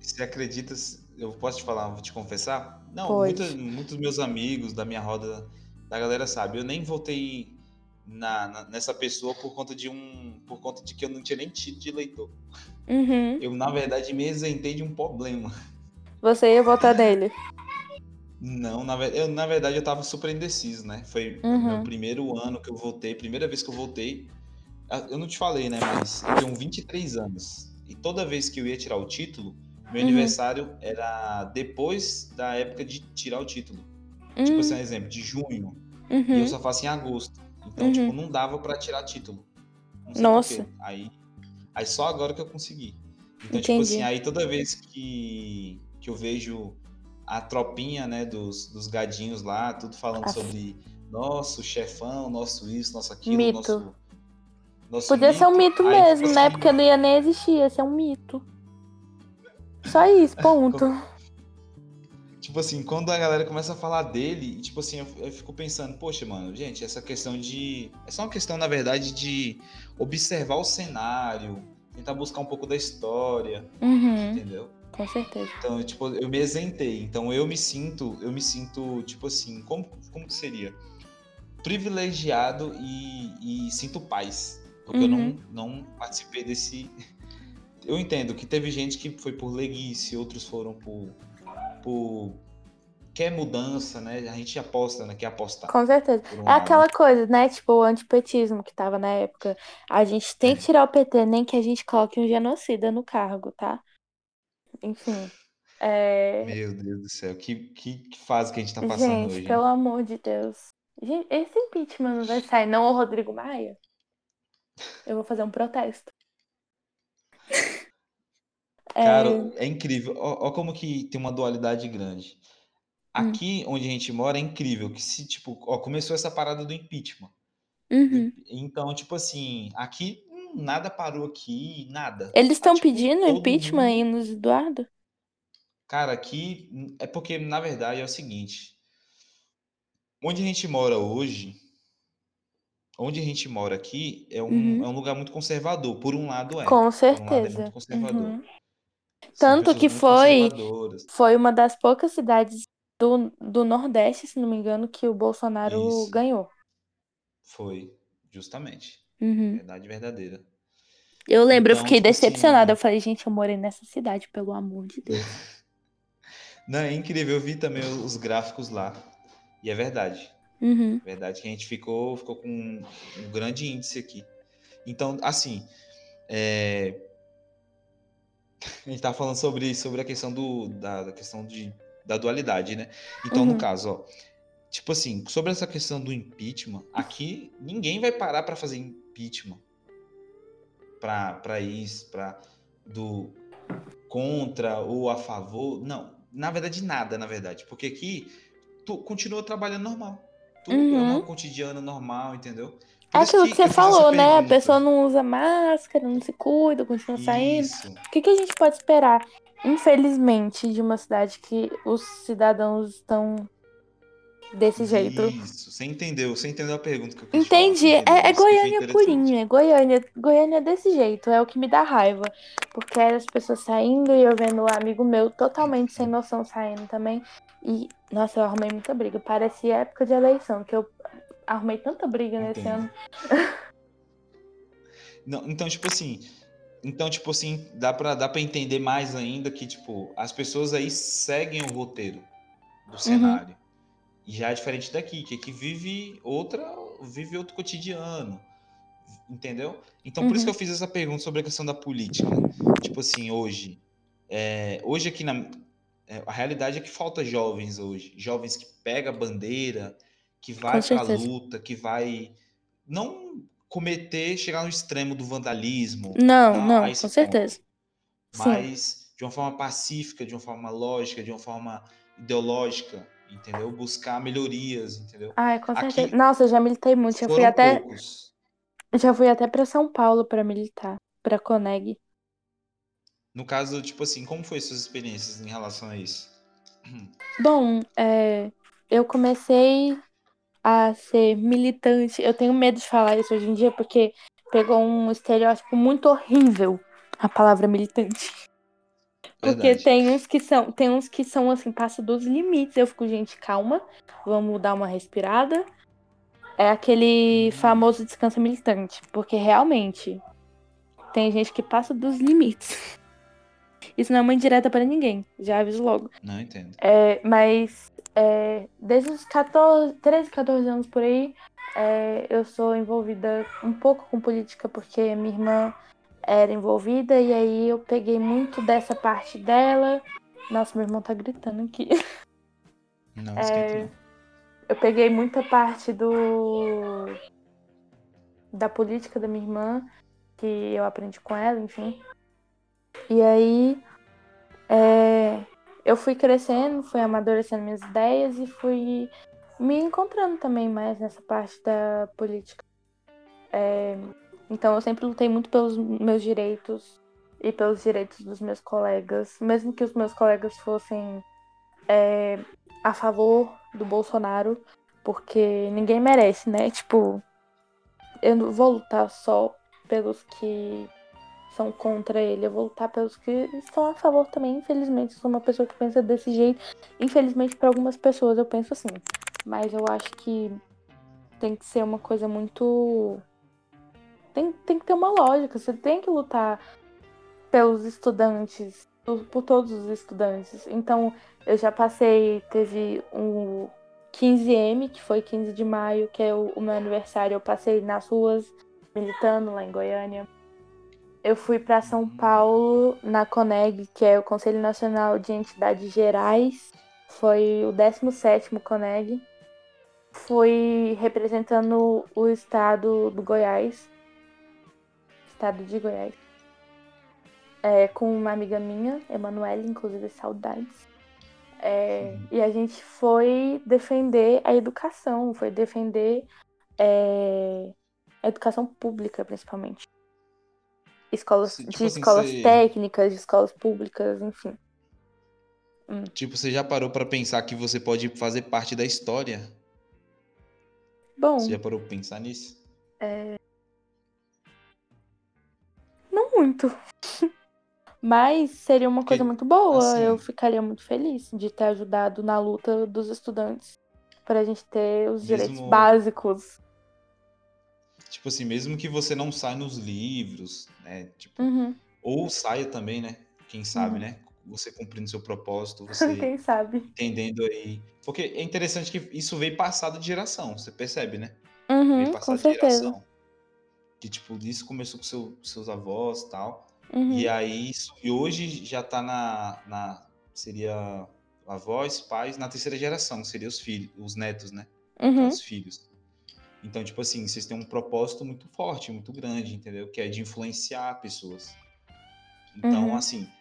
Você acredita? Eu posso te falar, vou te confessar? Não, muitos, muitos meus amigos da minha roda da galera sabe. Eu nem votei na, na- nessa pessoa por conta de um. Por conta de que eu não tinha nem título de eleitor. Uhum. Eu, na verdade, me isentei de um problema. Você ia votar nele. Não, na, eu, na verdade eu tava super indeciso, né? Foi o Uhum. meu primeiro ano que eu voltei, primeira vez que eu voltei. Ah, Eu não te falei, né? Mas eu tenho 23 anos. E toda vez que eu ia tirar o título, meu Uhum. aniversário era depois da época de tirar o título. Tipo Hum, assim, um exemplo, de junho. E uhum. eu só faço em agosto. Então, Uhum. tipo, não dava pra tirar título. Nossa. Aí, aí só agora que eu consegui. Então, Entendi. tipo assim, aí toda vez que, que eu vejo a tropinha, né, dos, dos gadinhos lá, tudo falando sobre nosso chefão, nosso isso, nosso aquilo, Mito. nosso. nosso Podia ser um mito Aí, mesmo, tipo né? assim, Porque não ia nem existir, ia ser um mito. Só isso, ponto. Tipo assim, quando a galera começa a falar dele, tipo assim, eu, eu fico pensando, poxa, mano, gente, essa questão de. É só uma questão, na verdade, de observar o cenário, tentar buscar um pouco da história, Uhum, entendeu? com certeza. Então, tipo, eu me isentei. Então eu me sinto, eu me sinto, tipo assim, como, como que seria? Privilegiado e, e sinto paz. Porque eu não, Uhum. não participei desse. Eu entendo que teve gente que foi por leguice, outros foram por. por... Quer mudança, né? A gente aposta, né? Quer apostar. Com certeza. um É lado. aquela coisa, né? Tipo, o antipetismo que tava na época. A gente tem que tirar o PT, nem que a gente coloque um genocida no cargo, tá? enfim. É... Meu Deus do céu, que, que, que fase que a gente tá passando Gente, hoje. pelo amor de Deus. Gente, esse impeachment não vai sair, não, o Rodrigo Maia? Eu vou fazer um protesto. É, Cara, é incrível. Ó, ó como que tem uma dualidade grande. Hum. Aqui onde a gente mora é incrível que se, tipo, ó, começou essa parada do impeachment. uhum. Então, tipo assim, aqui hum, nada parou aqui, nada. Eles estão tipo, pedindo impeachment mundo- aí nos Eduardo? Cara, aqui hum, é porque, na verdade, é o seguinte. Onde a gente mora hoje, onde a gente mora aqui, é um, Uhum. é um lugar muito conservador. Por um lado é. Com Por um lado é certeza. muito conservador. Uhum. Tanto que foi-. Foi uma das poucas cidades do, do Nordeste, se não me engano, que o Bolsonaro Isso. ganhou. Foi, justamente. Uhum. Verdade verdadeira. Eu lembro, eu Então, fiquei tipo assim, decepcionada. Eu falei, gente, eu morei nessa cidade, pelo amor de Deus. Não, é incrível, eu vi também os os gráficos lá. E é verdade. Uhum. Verdade que a gente ficou, ficou com um, um grande índice aqui. Então, assim, é, a gente tá falando sobre, sobre a questão do, da, da questão de, da dualidade, né? Então, no Uhum. caso, ó, tipo assim, sobre essa questão do impeachment, aqui ninguém vai parar para fazer impeachment para isso, para do contra ou a favor. Não, na verdade nada, na verdade, porque aqui tu continua trabalhando normal. Tudo é Uhum. um cotidiano normal, entendeu? É aquilo que, eu você falou, né? A pessoa não usa máscara, não se cuida, continua saindo. Isso. O que, que a gente pode esperar, infelizmente, de uma cidade que os cidadãos estão desse jeito? Isso. Você entendeu? Você entendeu a pergunta que eu quis falar, Entendi. você É, é que Goiânia é Goiânia. Goiânia é desse jeito, é o que me dá raiva. Porque era as pessoas saindo e eu vendo um amigo meu totalmente sem noção saindo também. E, nossa, eu arrumei muita briga. Parecia época de eleição, que eu arrumei tanta briga nesse Entendo. ano. Não, então, tipo assim, então, tipo assim, dá pra, dá pra entender mais ainda que, tipo, as pessoas aí seguem o roteiro Uhum. do cenário. E já é diferente daqui, que aqui vive outra, vive outro cotidiano. Entendeu? Então, por isso Uhum. que eu fiz essa pergunta sobre a questão da política. Tipo assim, hoje. é, hoje aqui na. é, a realidade é que falta jovens hoje. Jovens que pegam a bandeira, que vai pra certeza. luta, que vai. Não cometer, chegar no extremo do vandalismo. Não, a- não, a com ponto, certeza. Sim. Mas de uma forma pacífica, de uma forma lógica, de uma forma ideológica, entendeu? Buscar melhorias, entendeu? Ai, com Aqui certeza. Nossa, eu já militei muito. Já fui até, poucos. já fui até pra São Paulo pra militar, pra Coneg. No caso, tipo assim, como foi suas experiências em relação a isso? Bom, é, eu comecei a ser militante. Eu tenho medo de falar isso hoje em dia porque pegou um estereótipo muito horrível a palavra militante. Porque Verdade. tem uns que são, tem uns que são assim, passa dos limites. Eu fico, gente, calma, vamos dar uma respirada. É aquele famoso descanso militante, porque realmente tem gente que passa dos limites. Isso não é uma indireta para ninguém, já aviso logo. Não entendo. É, mas é, desde os 14, 13, 14 anos por aí, é, eu sou envolvida um pouco com política porque minha irmã era envolvida e aí eu peguei muito dessa parte dela. Nossa, meu irmão tá gritando aqui. Não É. Eu peguei muita parte do da política da minha irmã, que eu aprendi com ela, enfim. E aí é, eu fui crescendo, fui amadurecendo minhas ideias e fui me encontrando também mais nessa parte da política. É, então eu sempre lutei muito pelos meus direitos e pelos direitos dos meus colegas, mesmo que os meus colegas fossem é, a favor do Bolsonaro, porque ninguém merece, né? Tipo, eu não vou lutar só pelos que são contra ele, eu vou lutar pelos que estão a favor também. Infelizmente, sou uma pessoa que pensa desse jeito. Infelizmente, para algumas pessoas eu penso assim, mas eu acho que tem que ser uma coisa muito. Tem, tem que ter uma lógica, você tem que lutar pelos estudantes, por, por todos os estudantes. Então, eu já passei, teve um 15M, que foi 15 de maio, que é o, o meu aniversário. Eu passei nas ruas militando lá em Goiânia. Eu fui para São Paulo na CONEG, que é o Conselho Nacional de Entidades Gerais. Foi o 17º CONEG. Fui representando o estado do Goiás. Estado de Goiás. É, com uma amiga minha, Emanuele, inclusive saudades. É, e a gente foi defender a educação, foi defender é, a educação pública, principalmente. Escolas, tipo de assim, escolas você- técnicas, de escolas públicas, enfim. Tipo, você já parou pra pensar que você pode fazer parte da história? Bom, Você já parou pra pensar nisso? não muito. Mas seria uma coisa Porque, muito boa. assim- Eu ficaria muito feliz de ter ajudado na luta dos estudantes para a gente ter os direitos Mesmo- básicos. Tipo assim, mesmo que você não saia nos livros, né? Tipo, Uhum. ou saia também, né? Quem sabe, Uhum. né? Você cumprindo seu propósito, você Quem sabe? entendendo aí. Porque é interessante que isso veio passado de geração, você percebe, né? Veio Uhum, passado com de certeza. geração. Que, tipo, isso começou com seu- seus avós e tal. Uhum. E aí, isso- e hoje já tá na, na. Seria avós, pais, na terceira geração, que seria os filhos, os netos, né? Uhum. Os filhos. Então, tipo assim, vocês têm um propósito muito forte, muito grande, entendeu? Que é de influenciar pessoas. Então, Uhum. assim,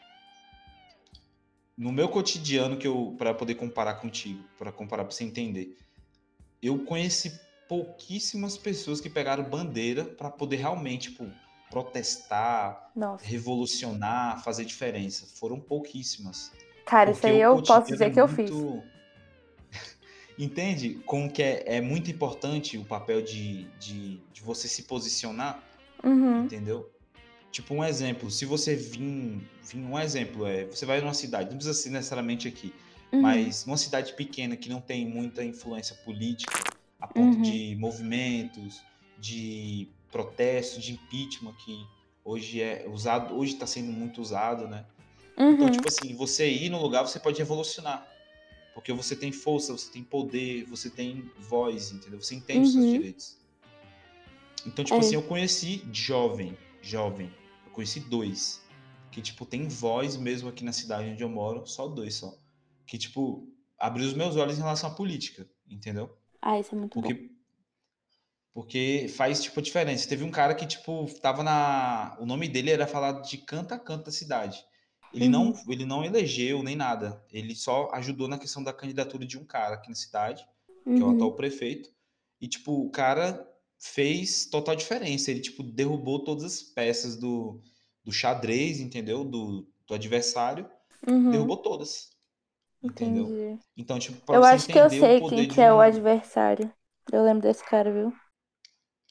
no meu cotidiano que eu para poder comparar contigo, para comparar para você entender, eu conheci pouquíssimas pessoas que pegaram bandeira para poder realmente, tipo, protestar, Nossa. revolucionar, fazer diferença. Foram pouquíssimas. Cara, isso Porque aí o eu posso cotidiano dizer é que eu fiz. Entende como que é, é muito importante o papel de, de, de você se posicionar, Uhum. entendeu? Tipo um exemplo, se você vir, vir um exemplo é, você vai numa cidade, não precisa ser necessariamente aqui, Uhum. mas numa cidade pequena que não tem muita influência política, a ponto Uhum. de movimentos, de protestos, de impeachment que hoje é usado, hoje está sendo muito usado, né? Então, Uhum. tipo assim, você ir no lugar, você pode revolucionar. Porque você tem força, você tem poder, você tem voz, entendeu? Você entende os seus Uhum. direitos. Então, tipo É. assim, eu conheci jovem, jovem. Eu conheci dois. Que, tipo, tem voz mesmo aqui na cidade onde eu moro, só dois só. Que, tipo, abriu os meus olhos em relação à política, entendeu? Ah, isso é muito bom. Porque, porque faz, tipo, a diferença. Teve um cara que, tipo, tava na... O nome dele era falado de canto a canto da cidade. Ele, não, Uhum. ele não elegeu nem nada. Ele só ajudou na questão da candidatura de um cara aqui na cidade, que é o Uhum. atual prefeito. E, tipo, o cara fez total diferença. Ele, tipo, derrubou todas as peças do, do xadrez, entendeu? Do, do adversário. Uhum. Derrubou todas. Entendeu? Entendi. Então, tipo, pra Eu você acho que eu sei quem que é o um- adversário. Eu lembro desse cara, viu?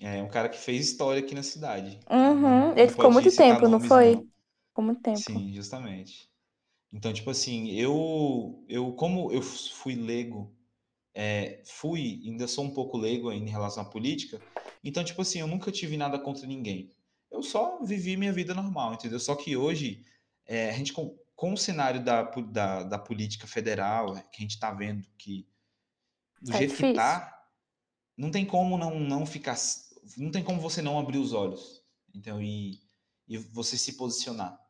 É um cara que fez história aqui na cidade. Uhum. Ele ficou muito tempo, não foi? não. Ficou muito tempo. Sim, justamente. Então, tipo assim, eu, eu como eu fui leigo, é, fui, ainda sou um pouco leigo ainda em relação à política, então, tipo assim, eu nunca tive nada contra ninguém. Eu só vivi minha vida normal, entendeu? Só que hoje, é, a gente, com, com o cenário da, da, da política federal, é, que a gente tá vendo que, do Tá jeito que difícil. tá, não tem como não, não ficar, não tem como você não abrir os olhos, então, e, e você se posicionar.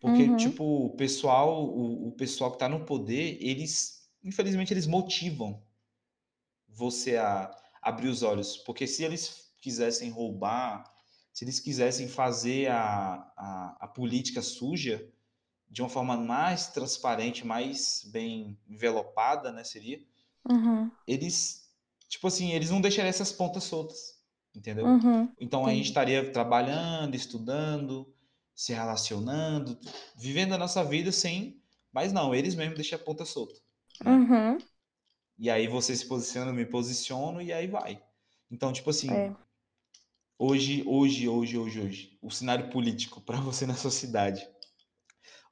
Porque, Uhum. tipo, o pessoal, o, o pessoal que tá no poder, eles, infelizmente, eles motivam você a abrir os olhos. Porque se eles quisessem roubar, se eles quisessem fazer a, a, a política suja de uma forma mais transparente, mais bem envelopada, né, seria, Uhum. eles, tipo assim, eles não deixariam essas pontas soltas, entendeu? Uhum. Então a gente estaria trabalhando, estudando, se relacionando, vivendo a nossa vida sem. Mas não, eles mesmos deixam a ponta solta. né? Uhum. E aí você se posiciona, eu me posiciono e aí vai. Então, tipo assim, É. hoje, hoje, hoje, hoje, hoje, o cenário político para você na sua cidade.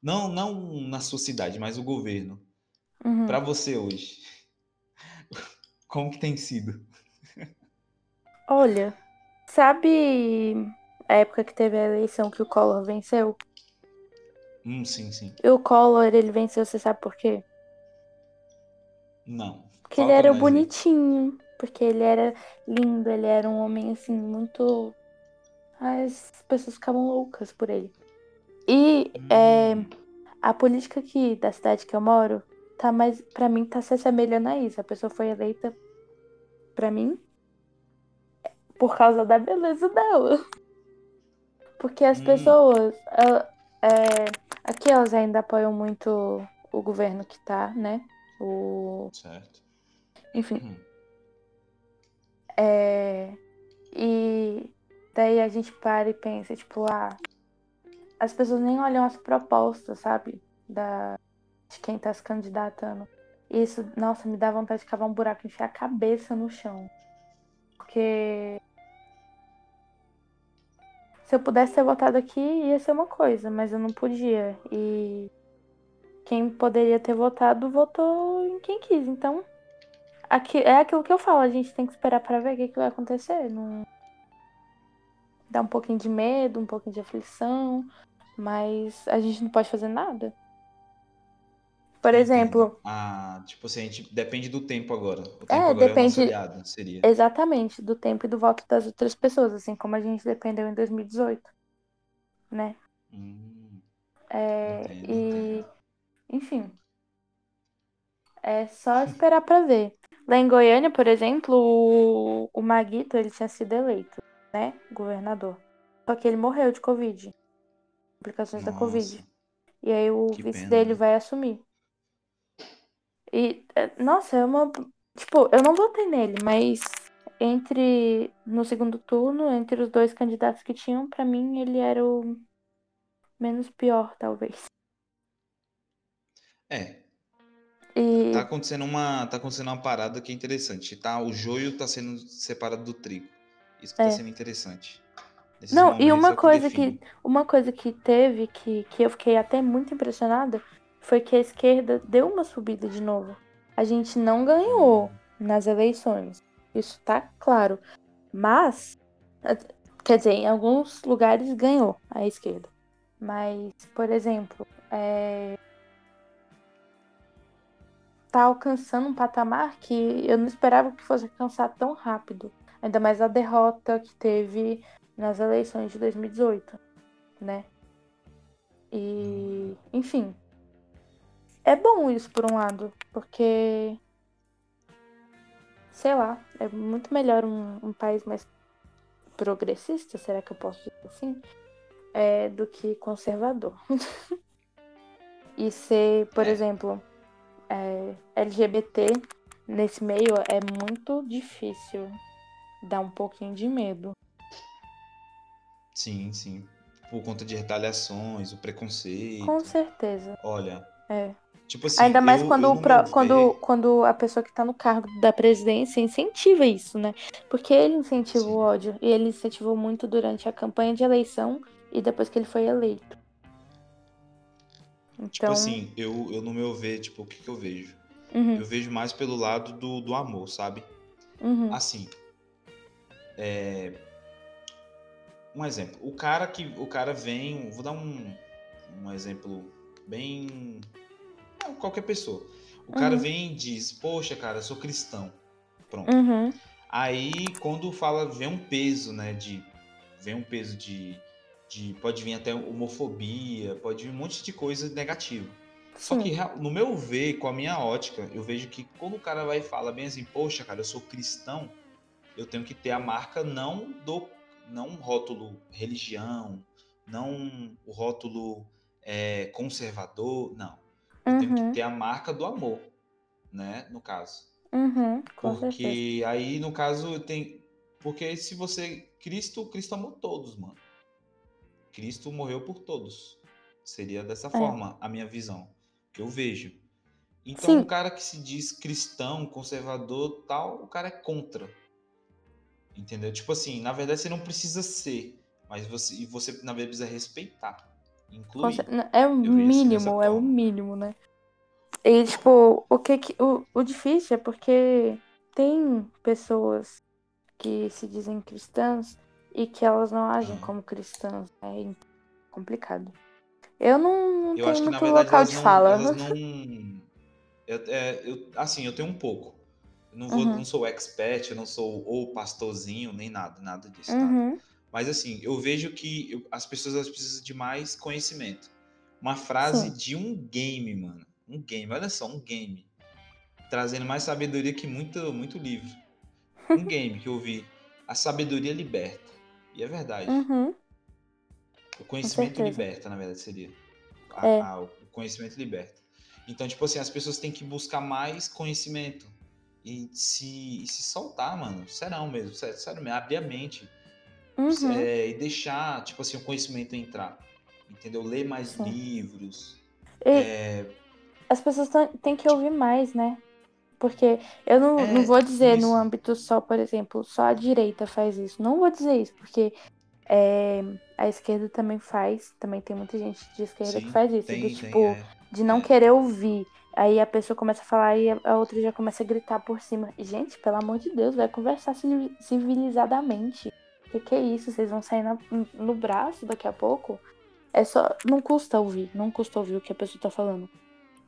Não, não na sua cidade, mas o governo. Uhum. Para você hoje. Como que tem sido? Olha, sabe a época que teve a eleição que o Collor venceu? Hum, sim, sim. E o Collor, ele venceu, você sabe por quê? Não. Porque ele era bonitinho. Porque ele era lindo, ele era um homem assim, muito. as pessoas ficavam loucas por ele. E é, a política aqui da cidade que eu moro tá mais, para mim, tá se assemelhando a isso. A pessoa foi eleita para mim por causa da beleza dela. Porque as Hum. pessoas. é, aqui elas ainda apoiam muito o governo que tá, né? O, Certo. enfim. Hum. É, e daí a gente para e pensa, tipo, ah, as pessoas nem olham as propostas, sabe? Da, de quem tá se candidatando. E Isso, nossa, me dá vontade de cavar um buraco e enfiar a cabeça no chão. Porque se eu pudesse ser votado aqui, ia ser uma coisa, mas eu não podia. E quem poderia ter votado, votou em quem quis. Então, aqui, é aquilo que eu falo, a gente tem que esperar pra ver o que, que vai acontecer. Não... Dá um pouquinho de medo, um pouquinho de aflição, mas a gente não pode fazer nada. Por exemplo, Ah, tipo assim, a gente depende do tempo agora. O tempo É, agora é depende- nosso aliado, seria. exatamente, do tempo e do voto das outras pessoas, assim como a gente dependeu em 2018, né? Hum, É, Entendo, e, entendo. enfim, é só esperar pra ver. Lá em Goiânia, por exemplo, o, o Maguito, ele tinha sido eleito, né, governador. Só que ele morreu de Covid, complicações da Covid. nossa. E aí o vice pena, dele vai assumir. E, é, nossa, é uma. Tipo, eu não votei nele, mas entre. No segundo turno, entre os dois candidatos que tinham, pra mim ele era o menos pior, talvez. É, E. tá acontecendo uma, tá acontecendo uma parada que é interessante, tá? O joio tá sendo separado do trigo. Isso que É. tá sendo interessante. Nesses Não, e uma é que coisa que, uma coisa que teve que, que eu fiquei até muito impressionada foi que a esquerda deu uma subida de novo. A gente não ganhou nas eleições. Isso tá claro. Mas, quer dizer, em alguns lugares ganhou a esquerda. Mas, por exemplo, é... tá alcançando um patamar que eu não esperava que fosse alcançar tão rápido. Ainda mais a derrota que teve nas eleições de 2018, né? E, enfim. É bom isso por um lado, porque sei lá, é muito melhor um, um país mais progressista, será que eu posso dizer assim? É, do que conservador. e ser, por É. exemplo, é, LGBT nesse meio é muito difícil. Dá um pouquinho de medo. Sim, sim. Por conta de retaliações, o preconceito. Com certeza. Olha, É. tipo assim, Ainda mais eu- quando, eu quando, quando a pessoa que tá no cargo da presidência incentiva isso, né? Porque ele incentiva Sim. o ódio. E ele incentivou muito durante a campanha de eleição e depois que ele foi eleito. Então. Tipo assim, eu, eu no meu ver, tipo, o que, que eu vejo? uhum, Eu vejo mais pelo lado do, do amor, sabe? uhum, Assim, é, um exemplo. O cara que o cara vem, vou dar um, um exemplo bem qualquer pessoa. O cara Uhum. vem e diz: "Poxa, cara, eu sou cristão". Pronto. uhum, Aí quando fala, vem um peso, né, de vem um peso de de pode vir até homofobia, pode vir um monte de coisa negativa. Só que, sim. no meu ver, com a minha ótica, eu vejo que quando o cara vai e fala bem assim, poxa, cara, eu sou cristão, eu tenho que ter a marca não do não um rótulo religião, não o rótulo é, conservador, não. Uhum, que ter a marca do amor, né? No caso. uhum, com certeza. Porque aí, no caso, tem. Porque se você. Cristo, Cristo amou todos, mano. Cristo morreu por todos. Seria dessa forma a minha visão. Que eu vejo. Então, Sim. o cara que se diz cristão, conservador tal, o cara é contra. Entendeu? Tipo assim, na verdade você não precisa ser. Mas você, e você, na verdade, precisa respeitar. É o mínimo, é o mínimo, né? E, tipo, o que que. O, o difícil é porque tem pessoas que se dizem cristãs e que elas não agem como cristãs. É complicado. Eu não, não Eu tenho acho que na muito verdade local de não, fala. elas não. Eu, é, eu- assim, eu tenho um pouco. Eu não, vou, Uhum. não sou expert, eu não sou ou pastorzinho, nem nada, nada disso. nada. Mas assim, eu vejo que eu- as pessoas precisam de mais conhecimento. Uma frase Sim. de um game, mano. Um game, olha só, um game. Trazendo mais sabedoria que muito, muito livro. Um game que eu vi. A sabedoria liberta. E é verdade. Uhum. O conhecimento liberta, na verdade, seria. A- É. a- o conhecimento liberta. Então, tipo assim, as pessoas têm que buscar mais conhecimento. E se, e se soltar, mano. Serão mesmo. Sério, sério mesmo. Abrir a mente. Uhum. É, e deixar, tipo assim, o conhecimento entrar. Entendeu? Ler mais Sim. livros. E É, as pessoas têm que ouvir mais, né? Porque eu não, É, não vou dizer isso. no âmbito só, por exemplo, só a direita faz isso. Não vou dizer isso, porque é, a esquerda também faz. Também tem muita gente de esquerda que sim, faz isso. tem, de, tem, tipo, é. de não é. querer ouvir. Aí a pessoa começa a falar e a- outra já começa a gritar por cima. Gente, pelo amor de Deus, vai conversar civi- civilizadamente. Que que é isso? Vocês vão sair na- no braço daqui a pouco? É só. Não custa ouvir. Não custa ouvir o que a pessoa tá falando.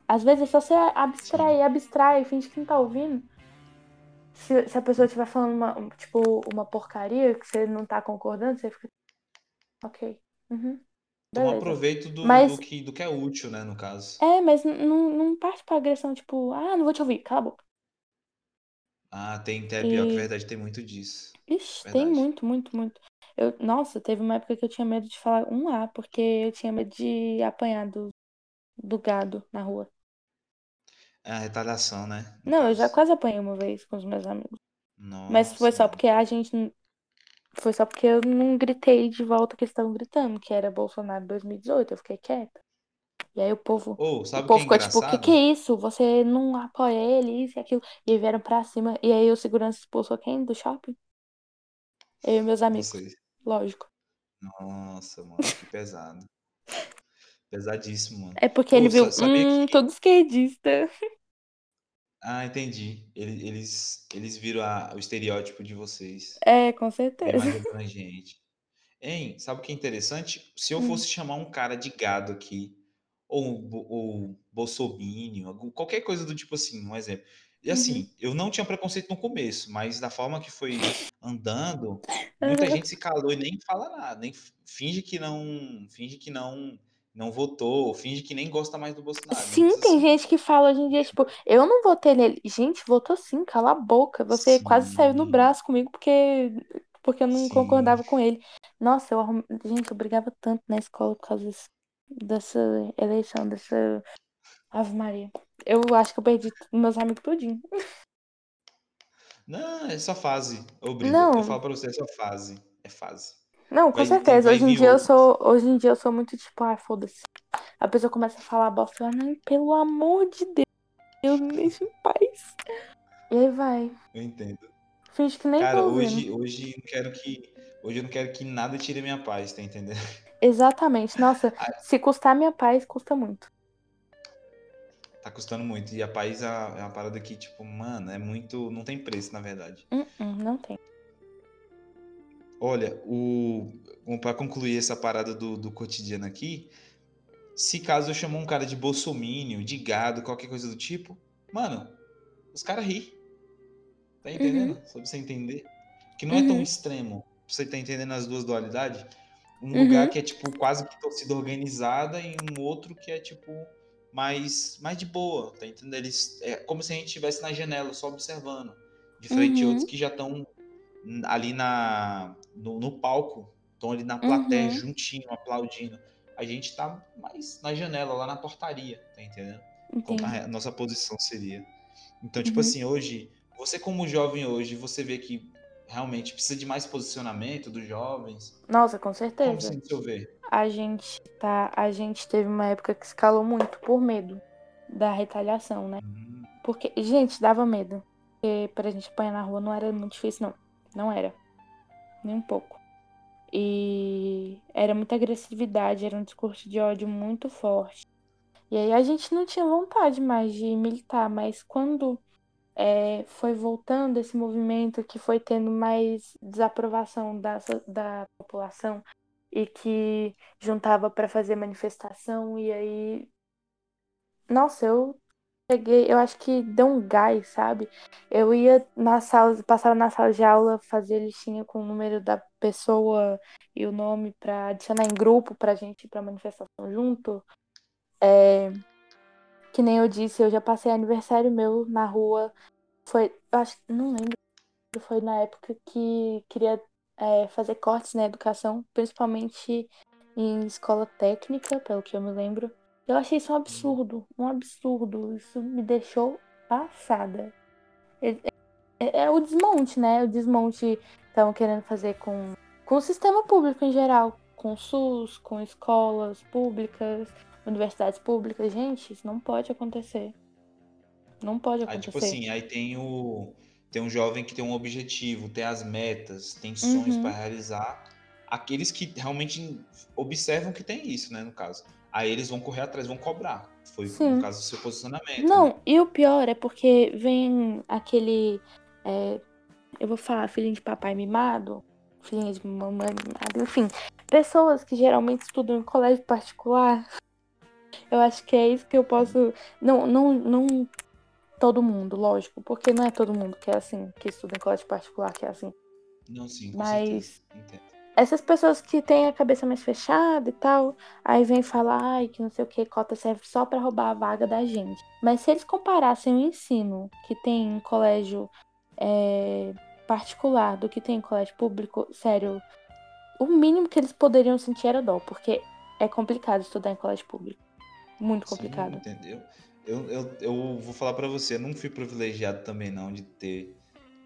Às vezes é só você abstrair, abstrai, finge que não tá ouvindo. Se, se a pessoa estiver falando uma, tipo, uma porcaria que você não tá concordando, você fica. Ok. Uhum. Toma Beleza. proveito do, Mas- do, que, do que é útil, né, no caso. É, mas não, não parte pra agressão, tipo, ah, não vou te ouvir, cala a boca. Ah, tem, tem, é pior que E- verdade, tem muito disso. Ixi, tem Verdade. muito, muito, muito. Eu, nossa, teve uma época que eu tinha medo de falar um A, porque eu tinha medo de apanhar do, do gado na rua. É a retaliação, né? no Não, eu já caso. quase apanhei uma vez com os meus amigos. Mas foi só mano. porque a gente. n- Foi só porque eu não gritei de volta que eles estavam gritando, que era Bolsonaro 2018. Eu fiquei quieta. E aí o povo. O sabe o que povo é ficou tipo, o que engraçado? que é isso? Você não apoia ele, isso e aquilo. E aí vieram pra cima. E aí o segurança expulsou quem do shopping? Eu e meus amigos, Vocês. lógico. Nossa, mano, que pesado. Pesadíssimo, mano. É porque ele viu, sa- sabia hum, todo esquerdista. Ah, entendi. Ele- Eles, eles viram a- o estereótipo de vocês. É, com Bem certeza. mais abrangente. Hein, sabe o que é interessante? Se eu Hum. fosse chamar um cara de gado aqui, ou ou bolsominion, qualquer coisa do tipo assim, um exemplo. E Uhum. assim, eu não tinha preconceito no começo, mas da forma que foi andando, muita gente se calou e nem fala nada, nem finge que não, finge que não, não votou, finge que nem gosta mais do Bolsonaro. Sim, muitos tem assim. gente que fala hoje em dia, tipo, eu não votei nele. Gente, votou sim, cala a boca. Você quase saiu no Sim. braço comigo porque, porque eu não Sim. concordava com ele. Nossa, eu arrum... Gente, eu brigava tanto na escola por causa desse- dessa eleição, dessa Ave Maria. Eu acho que eu perdi meus amigos tudinho. Não, é só fase. Ô, Não. eu falo pra você, é só fase. É fase. Não, com Vai- certeza. vai Hoje em dia eu sou, hoje em dia eu sou muito tipo, ah, foda-se. A pessoa começa a falar bosta, eu, "Ah, não, pelo amor de Deus, me deixa em paz. E aí vai. Eu entendo. Finge que nem Cara, hoje, hoje eu quero que. Hoje eu não quero que nada tire minha paz, tá entendendo? Exatamente. Nossa, Ah. se custar minha paz, custa muito. Tá custando muito. E a paz é uma é parada que, tipo, mano, é muito. Não tem preço, na verdade. Hum, hum, não tem. Olha, o. Pra concluir essa parada do, do cotidiano aqui, se caso eu chamar um cara de bolsomínio, de gado, qualquer coisa do tipo, mano, os caras ri. Tá entendendo? Só pra você entender. Que não é tão Uhum. extremo. Você tá entendendo as duas dualidades. Um Uhum. lugar que é, tipo, quase que torcida organizada e um outro que é, tipo, mais, mais de boa, tá entendendo? Eles, é como se a gente estivesse na janela, só observando. De frente a Uhum. outros que já estão ali na, no, no palco, estão ali na plateia, Uhum. juntinho, aplaudindo. A gente tá mais na janela, lá na portaria, tá entendendo? Como Entendi. a nossa posição seria. Então, tipo Uhum. assim, hoje, você como jovem hoje, você vê que realmente precisa de mais posicionamento dos jovens. Nossa, com Como certeza. assim, no seu ver? A gente tá. A gente teve uma época que escalou muito por medo da retaliação, né? Hum, Porque, gente, dava medo. Porque pra gente apanhar na rua não era muito difícil, não. Não era. Nem um pouco. E era muita agressividade, era um discurso de ódio muito forte. E aí a gente não tinha vontade mais de militar, mas quando é, foi voltando esse movimento que foi tendo mais desaprovação da, da população e que juntava para fazer manifestação, e aí. Nossa, eu cheguei, eu acho que deu um gás, sabe? Eu ia na sala, passava na sala de aula, fazia listinha com o número da pessoa e o nome pra adicionar em grupo pra gente pra manifestação junto. É, que nem eu disse, eu já passei aniversário meu na rua. Foi, acho, não lembro, foi na época que queria é, fazer cortes na educação, principalmente em escola técnica, pelo que eu me lembro. Eu achei isso um absurdo, um absurdo. Isso me deixou passada. É, é, é o desmonte, né? O desmonte estavam querendo fazer com, com o sistema público em geral, com SUS, com escolas públicas, universidades públicas. Gente, isso não pode acontecer. Não pode Aí, tipo acontecer. assim, aí tem o tem um jovem que tem um objetivo, tem as metas, tem sonhos Uhum. para realizar. Aqueles que realmente observam que tem isso, né, no caso. Aí eles vão correr atrás, vão cobrar. Foi Sim. no caso do seu posicionamento. né? Não, e o pior é porque vem aquele. é, eu vou falar filhinho de papai mimado, filhinha de mamãe mimada, enfim. Pessoas que geralmente estudam em colégio particular. Eu acho que é isso que eu posso. Não, não, não todo mundo, lógico, porque não é todo mundo que é assim, que estuda em colégio particular, que é assim. Não, sim, Mas-. Essas pessoas que têm a cabeça mais fechada e tal, aí vem falar ai, que não sei o que, cota serve só pra roubar a vaga da gente. Mas se eles comparassem o ensino que tem em colégio é, particular do que tem em colégio público, sério, o mínimo que eles poderiam sentir era dó, porque é complicado estudar em colégio público. Muito Sim, complicado. entendeu? Eu, eu, eu vou falar pra você, eu não fui privilegiado também não de ter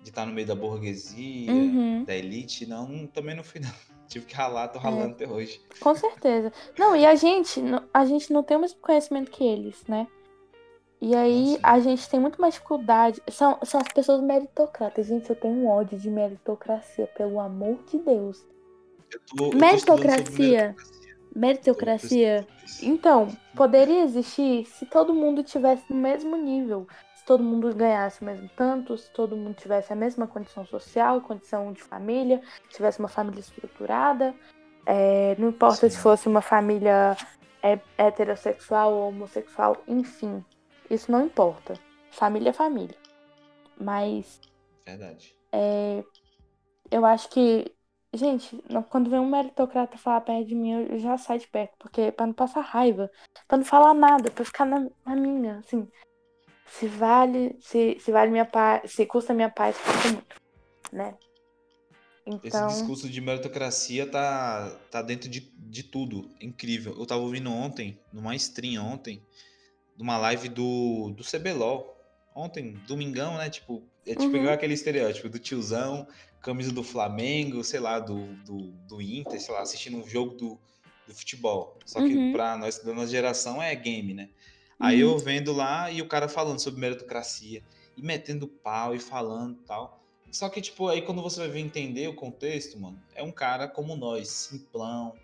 de estar no meio da burguesia, Uhum. da elite, não, também não fui não. Tive que ralar, É. tô ralando até hoje. Com certeza. Não, e a gente, a gente não tem o mesmo conhecimento que eles, né? E aí sim. a gente tem muito mais dificuldade. São, são as pessoas meritocratas. Gente, eu tenho um ódio de meritocracia, pelo amor de Deus. Eu tô, eu meritocracia. Meritocracia. Então, poderia existir se todo mundo tivesse no mesmo nível. Se todo mundo ganhasse o mesmo tanto, se todo mundo tivesse a mesma condição social, condição de família, tivesse uma família estruturada. É, não importa se Sim. fosse uma família é, heterossexual ou homossexual, enfim. Isso não importa. Família é família. Mas Verdade. eu acho que. Gente, não- quando vem um meritocrata falar perto de mim, eu já saio de perto, porque pra não passar raiva, pra não falar nada, pra ficar na, na minha, assim. Se vale, se, se vale minha paz, se custa minha paz, custa muito, né? Esse Então, discurso de meritocracia tá, tá dentro de, de tudo. É incrível. Eu tava ouvindo ontem, numa stream ontem, numa live do, do CBLOL. Ontem, domingão, né? Tipo, é tipo Uhum. igual aquele estereótipo do tiozão, camisa do Flamengo, sei lá, do, do, do Inter, sei lá, assistindo um jogo do, do futebol. Só que Uhum. pra nós da nossa geração é game, né? Aí Uhum. eu vendo lá e o cara falando sobre meritocracia e metendo pau e falando e tal. Só que, tipo, aí quando você vai ver entender o contexto, mano, é um cara como nós, simplão,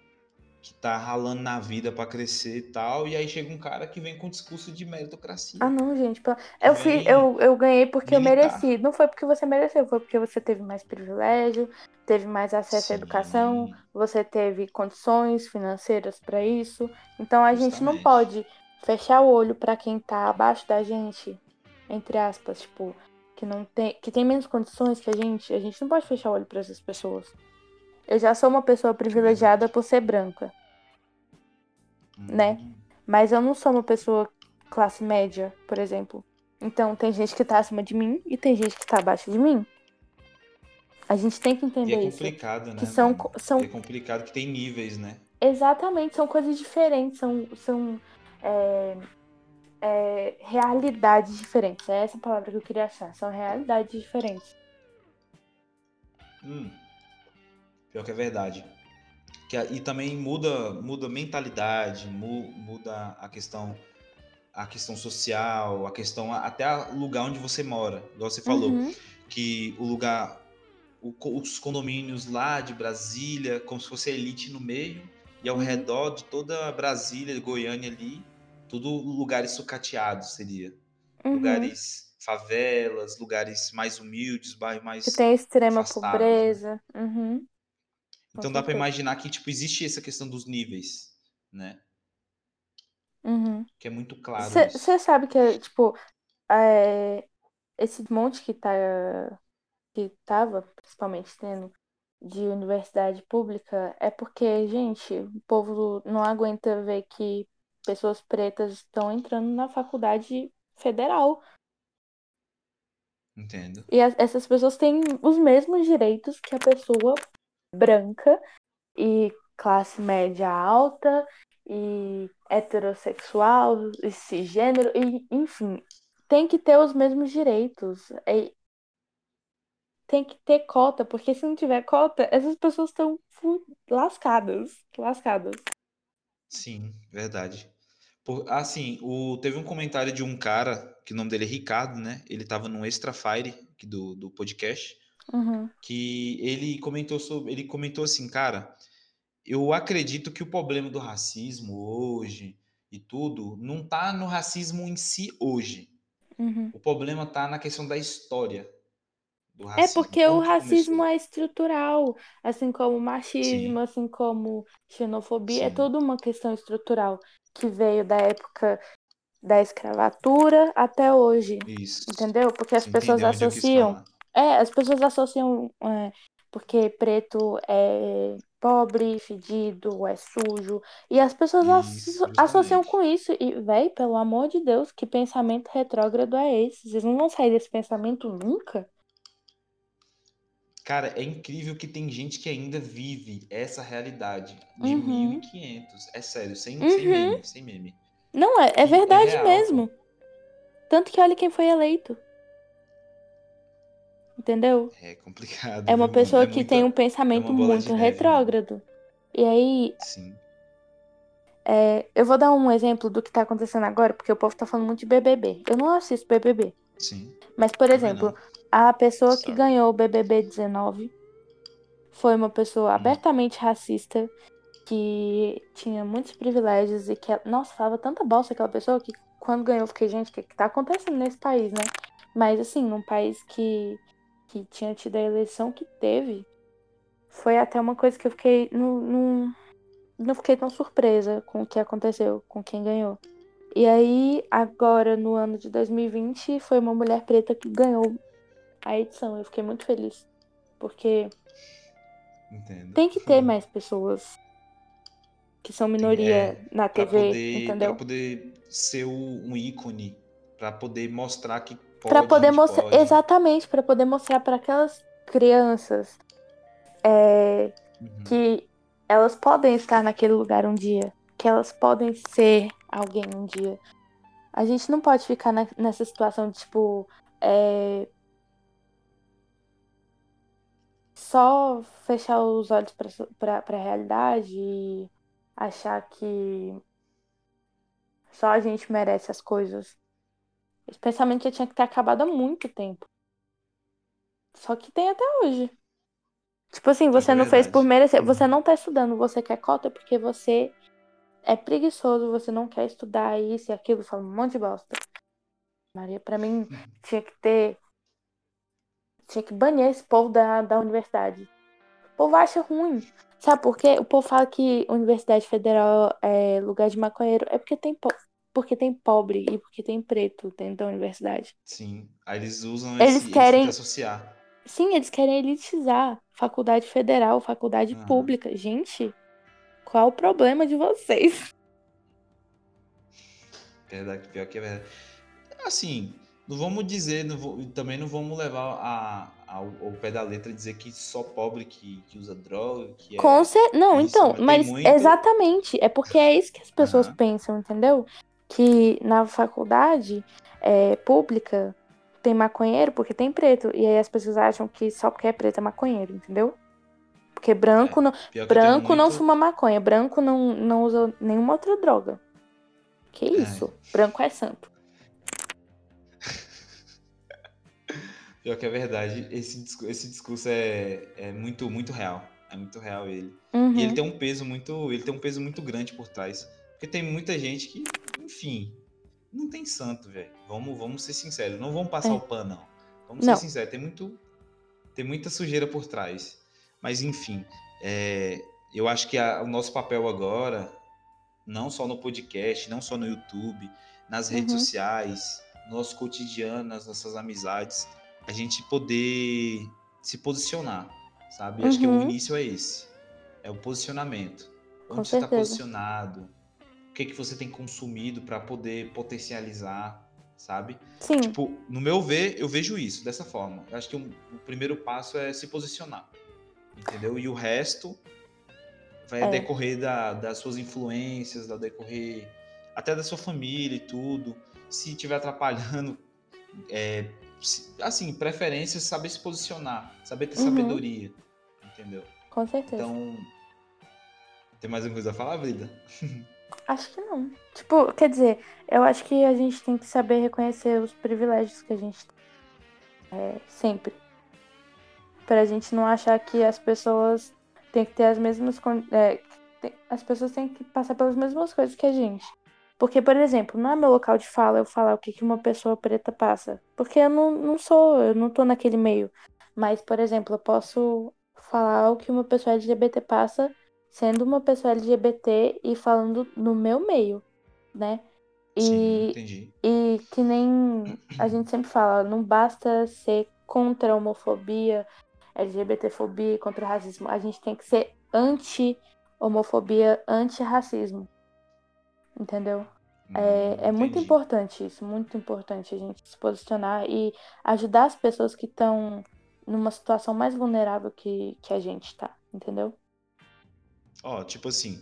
que tá ralando na vida pra crescer e tal. E aí chega um cara que vem com discurso de meritocracia. ah não, gente. Eu, fui, eu, eu ganhei porque eu militar. mereci. Não foi porque você mereceu, foi porque você teve mais privilégio, teve mais acesso à educação, Sim, você teve condições financeiras pra isso. Então a gente não Justamente. pode fechar o olho pra quem tá abaixo da gente, entre aspas, tipo, que não tem, que tem menos condições que a gente. A gente não pode fechar o olho pra essas pessoas. Eu já sou uma pessoa privilegiada por ser branca, né? Hum, mas eu não sou uma pessoa classe média, por exemplo. Então tem gente que tá acima de mim e tem gente que tá abaixo de mim. A gente tem que E entender é isso. complicado, né? Que são, são É complicado que tem níveis, né? Exatamente, são coisas diferentes, são, são é, é, realidades diferentes. É essa palavra que eu queria achar. São realidades diferentes. Hum, pior que é verdade. Que, e também muda, muda a mentalidade, mu- muda a questão, a questão social, a questão até o lugar onde você mora. Igual você falou, Uhum, que o lugar, o os condomínios lá de Brasília, como se fosse a elite no meio, e ao Uhum. redor de toda Brasília, Goiânia ali, tudo lugares sucateados seria. uhum. Lugares, favelas, lugares mais humildes, bairros mais Que tem extrema afastados, né? pobreza. Uhum, Então dá pra certeza. imaginar que tipo existe essa questão dos níveis, né? Uhum. Que é muito claro. Você sabe que, tipo, é, esse monte que tá que tava, principalmente tendo, de universidade pública, é porque, gente, o povo não aguenta ver que pessoas pretas estão entrando na faculdade federal. Entendo. E as- essas pessoas têm os mesmos direitos que a pessoa branca e classe média alta e heterossexual e cisgênero e enfim, tem que ter os mesmos direitos. É- tem que ter cota, porque se não tiver cota, essas pessoas estão lascadas, lascadas. Sim, verdade. Por, assim, o, teve um comentário de um cara, que o nome dele é Ricardo, né? Ele tava no Extra Fire do, do podcast, Uhum. que ele comentou sobre, ele comentou assim, cara, eu acredito que o problema do racismo hoje e tudo não tá no racismo em si hoje. Uhum. O problema tá na questão da história do É racismo. porque o racismo começou. é estrutural, assim como o machismo, Sim. assim como xenofobia, é Sim. tudo uma questão estrutural que veio da época da escravatura até hoje, Isso. entendeu? Porque as pessoas associam. É, as pessoas associam é, porque preto é pobre, fedido, é sujo, e as pessoas asso- Isso, associam justamente. com isso e, véi, pelo amor de Deus, que pensamento retrógrado é esse? Vocês não vão sair desse pensamento nunca? Cara, é incrível que tem gente que ainda vive essa realidade de Uhum. 1500. É sério, sem, sem Uhum. meme, sem meme. Não, é, é é verdade real, mesmo. Tanto que olha quem foi eleito. Entendeu? É complicado, É uma viu, mano? pessoa É que muita- tem um pensamento uma bola de muito neve, retrógrado. E aí, Sim, é, eu vou dar um exemplo do que tá acontecendo agora, porque o povo tá falando muito de BBB. Eu não assisto BBB. sim. Mas, por exemplo, a pessoa que ganhou o BBB 19 foi uma pessoa Hum. abertamente racista, que tinha muitos privilégios e que, nossa, falava tanta bosta aquela pessoa que quando ganhou eu fiquei, gente, o que, que tá acontecendo nesse país, né? Mas, assim, num país que, que tinha tido a eleição que teve, foi até uma coisa que eu fiquei. Não, não, não fiquei tão surpresa com o que aconteceu, com quem ganhou. E aí, agora, no ano de 2020, foi uma mulher preta que ganhou a edição. Eu fiquei muito feliz. Porque Entendo. tem que ter Hum. mais pessoas que são minoria é, na Pra TV, poder, entendeu? pra poder ser um ícone, pra poder mostrar que pode, Pra a poder mostrar. pode. Exatamente, pra poder mostrar pra aquelas crianças é, Uhum. que elas podem estar naquele lugar um dia. Que elas podem ser alguém um dia. A gente não pode ficar na- nessa situação de, tipo, é, só fechar os olhos pra, pra realidade e achar que só a gente merece as coisas. Esse pensamento já tinha que ter acabado há muito tempo. Só que tem até hoje. Tipo assim, que você é não fez por merecer. Uhum. Você não tá estudando, você quer cota porque você é preguiçoso, você não quer estudar isso e aquilo, fala um monte de bosta. Maria, pra mim, tinha que ter. Tinha que banir esse povo da, da universidade. O povo acha ruim. Sabe por quê? O povo fala que Universidade Federal é lugar de maconheiro. É porque tem, po- porque tem pobre e porque tem preto dentro da universidade. Sim. Aí eles usam Eles esse, querem- eles associar. Sim, eles querem elitizar. Faculdade federal, faculdade Aham. pública. Gente, qual o problema de vocês? Verdade, pior que é verdade. Assim, não vamos dizer, não vou- também não vamos levar a, ao, ao pé da letra dizer que só pobre que, que usa droga, que é. Com cer... Não, isso, então, mas muito- exatamente. É porque é isso que as pessoas Aham. pensam, entendeu? Que na faculdade é, pública tem maconheiro porque tem preto. E aí as pessoas acham que só porque é preto é maconheiro, entendeu? Porque branco não, eu tenho branco não muito- fuma maconha, branco não, não usa nenhuma outra droga. Que isso? Branco é santo. Pior que é verdade, esse, esse discurso é, é muito, muito real. É muito real ele. Uhum. E ele tem um peso muito, ele tem um peso muito grande por trás. Porque tem muita gente que, enfim, não tem santo, velho. Vamos, vamos ser sinceros, não vamos passar É. o pano, não. Vamos Não. ser sinceros, tem muito, tem muita sujeira por trás. Mas enfim, é, eu acho que a- o nosso papel agora não só no podcast, não só no YouTube, nas redes Uhum. sociais, no nosso cotidiano, nas nossas amizades, a gente poder se posicionar, sabe? Acho que o Uhum. início é esse, é o posicionamento. Com Onde você está posicionado, o que que você tem consumido para poder potencializar, sabe? Sim, Tipo, no meu ver, eu vejo isso dessa forma. Eu acho que um- o primeiro passo é se posicionar, entendeu? E o resto vai É. decorrer da- das suas influências, vai decorrer até da sua família e tudo. Se estiver atrapalhando, é, assim, preferências, saber se posicionar, saber ter Uhum. sabedoria, entendeu? com certeza. Então, tem mais alguma coisa a falar, Brida? Acho que não. Tipo, quer dizer, eu acho que a gente tem que saber reconhecer os privilégios que a gente tem. É, sempre. Pra gente não achar que as pessoas têm que ter as mesmas. é, as pessoas têm que passar pelas mesmas coisas que a gente. Porque, por exemplo, não é meu local de fala eu falar o que, que uma pessoa preta passa. Porque eu não, não sou, eu não tô naquele meio. Mas, por exemplo, eu posso falar o que uma pessoa LGBT passa sendo uma pessoa LGBT e falando no meu meio, né? Sim, E, entendi. e que nem a gente sempre fala, não basta ser contra a homofobia, LGBTfobia, contra o racismo. A gente tem que ser anti-homofobia, anti-racismo. Entendeu? É, é muito Hum, importante isso, muito importante a gente se posicionar e ajudar as pessoas que estão numa situação mais vulnerável que, que a gente tá, entendeu? Ó, tipo assim,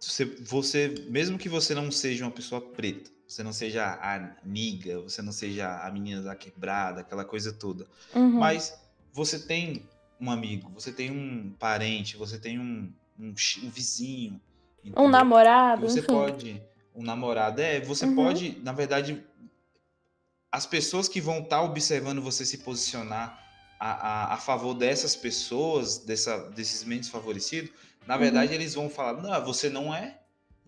você, você, mesmo que você não seja uma pessoa preta, você não seja a niga, você não seja a menina da quebrada, aquela coisa toda, Uhum. mas você tem um amigo, você tem um parente, você tem um, um, um vizinho, Um entendeu? namorado, Que você enfim. pode, um namorado, é, você Uhum. pode, na verdade, as pessoas que vão estar observando você se posicionar a, a, a favor dessas pessoas, dessa, desses menos favorecidos, na Uhum. verdade eles vão falar, não, você não é,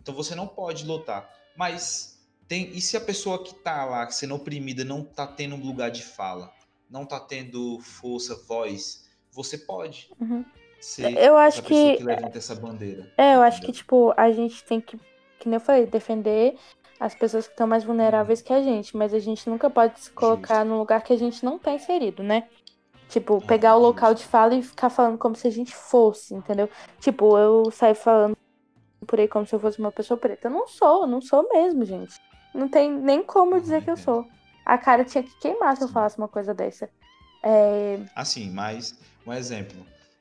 então você não pode lutar. Mas tem, e se a pessoa que tá lá sendo oprimida não tá tendo um lugar de fala, não tá tendo força, voz, você pode Uhum. ser Eu acho que- que levanta essa bandeira. É, eu acho que, entendeu? tipo, a gente tem que, que nem eu falei, defender as pessoas que estão mais vulneráveis que a gente, mas a gente nunca pode se colocar Justo. num lugar que a gente não tá inserido, né? Tipo, pegar o local de fala e ficar falando como se a gente fosse, entendeu? Tipo, eu saio falando por aí como se eu fosse uma pessoa preta. Eu não sou, eu não sou mesmo, gente. Não tem nem como Ah, dizer que eu sou. A cara tinha que queimar se eu falasse uma coisa dessa. É, Assim, mas um exemplo,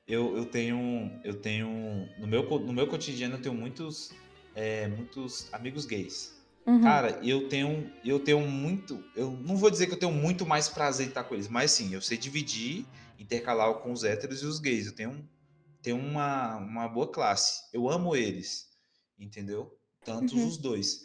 eu, eu tenho eu tenho no meu no meu cotidiano eu tenho muitos é, muitos amigos gays. Uhum, Cara, eu tenho eu tenho muito, eu não vou dizer que eu tenho muito mais prazer em estar com eles, mas sim, eu sei dividir, intercalar com os héteros e os gays. Eu tenho tenho uma uma boa classe. Eu amo eles, entendeu? Tantos Uhum. os dois.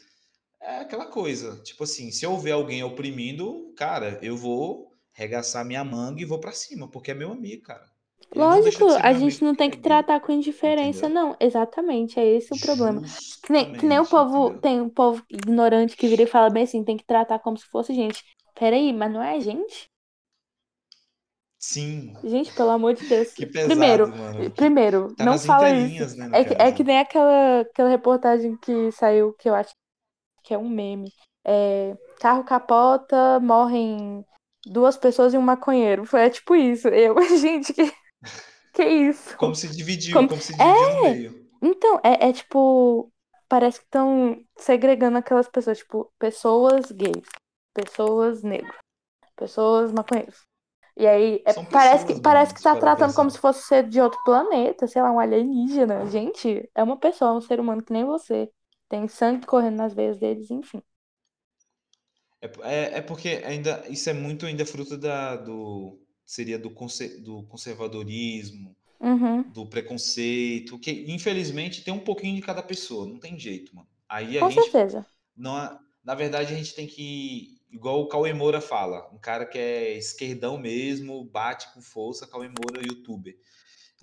É aquela coisa, tipo assim, se eu ver alguém oprimindo, cara, eu vou regaçar minha manga e vou pra cima, porque é meu amigo, cara. Lógico, a gente não tem que tratar com indiferença, entendeu? não. Exatamente, é esse o problema. Que nem, que nem o povo, entendeu? tem um povo ignorante que vira e fala bem assim, tem que tratar como se fosse gente. Peraí, mas não é gente? Sim, Gente, pelo amor de Deus. que pesado, Primeiro, mano. primeiro, tá não fala isso. né, É que, é que nem aquela, aquela reportagem que saiu, que eu acho que é um meme. É, carro capota, morrem duas pessoas e um maconheiro. Foi é tipo isso. Eu, gente, que, que isso? Como se dividiu, Como- como se dividiu no É! meio. Então, é, é tipo. Parece que estão segregando aquelas pessoas, tipo, pessoas gays, pessoas negras, pessoas maconheiros. E aí, é- São parece pessoas, que, parece mano, que tá tratando como pensar. se fosse ser de outro planeta, sei lá, um alienígena. Gente, é uma pessoa, um ser humano que nem você. Tem sangue correndo nas veias deles, enfim. É, é, é porque ainda isso é muito ainda fruto da, do seria do, conse- do conservadorismo, Uhum, do preconceito, que infelizmente tem um pouquinho de cada pessoa, não tem jeito, mano. Aí a com gente certeza. não, na verdade a gente tem que igual o Cauê Moura fala, um cara que é esquerdão mesmo, bate com força, Cauê Moura, youtuber.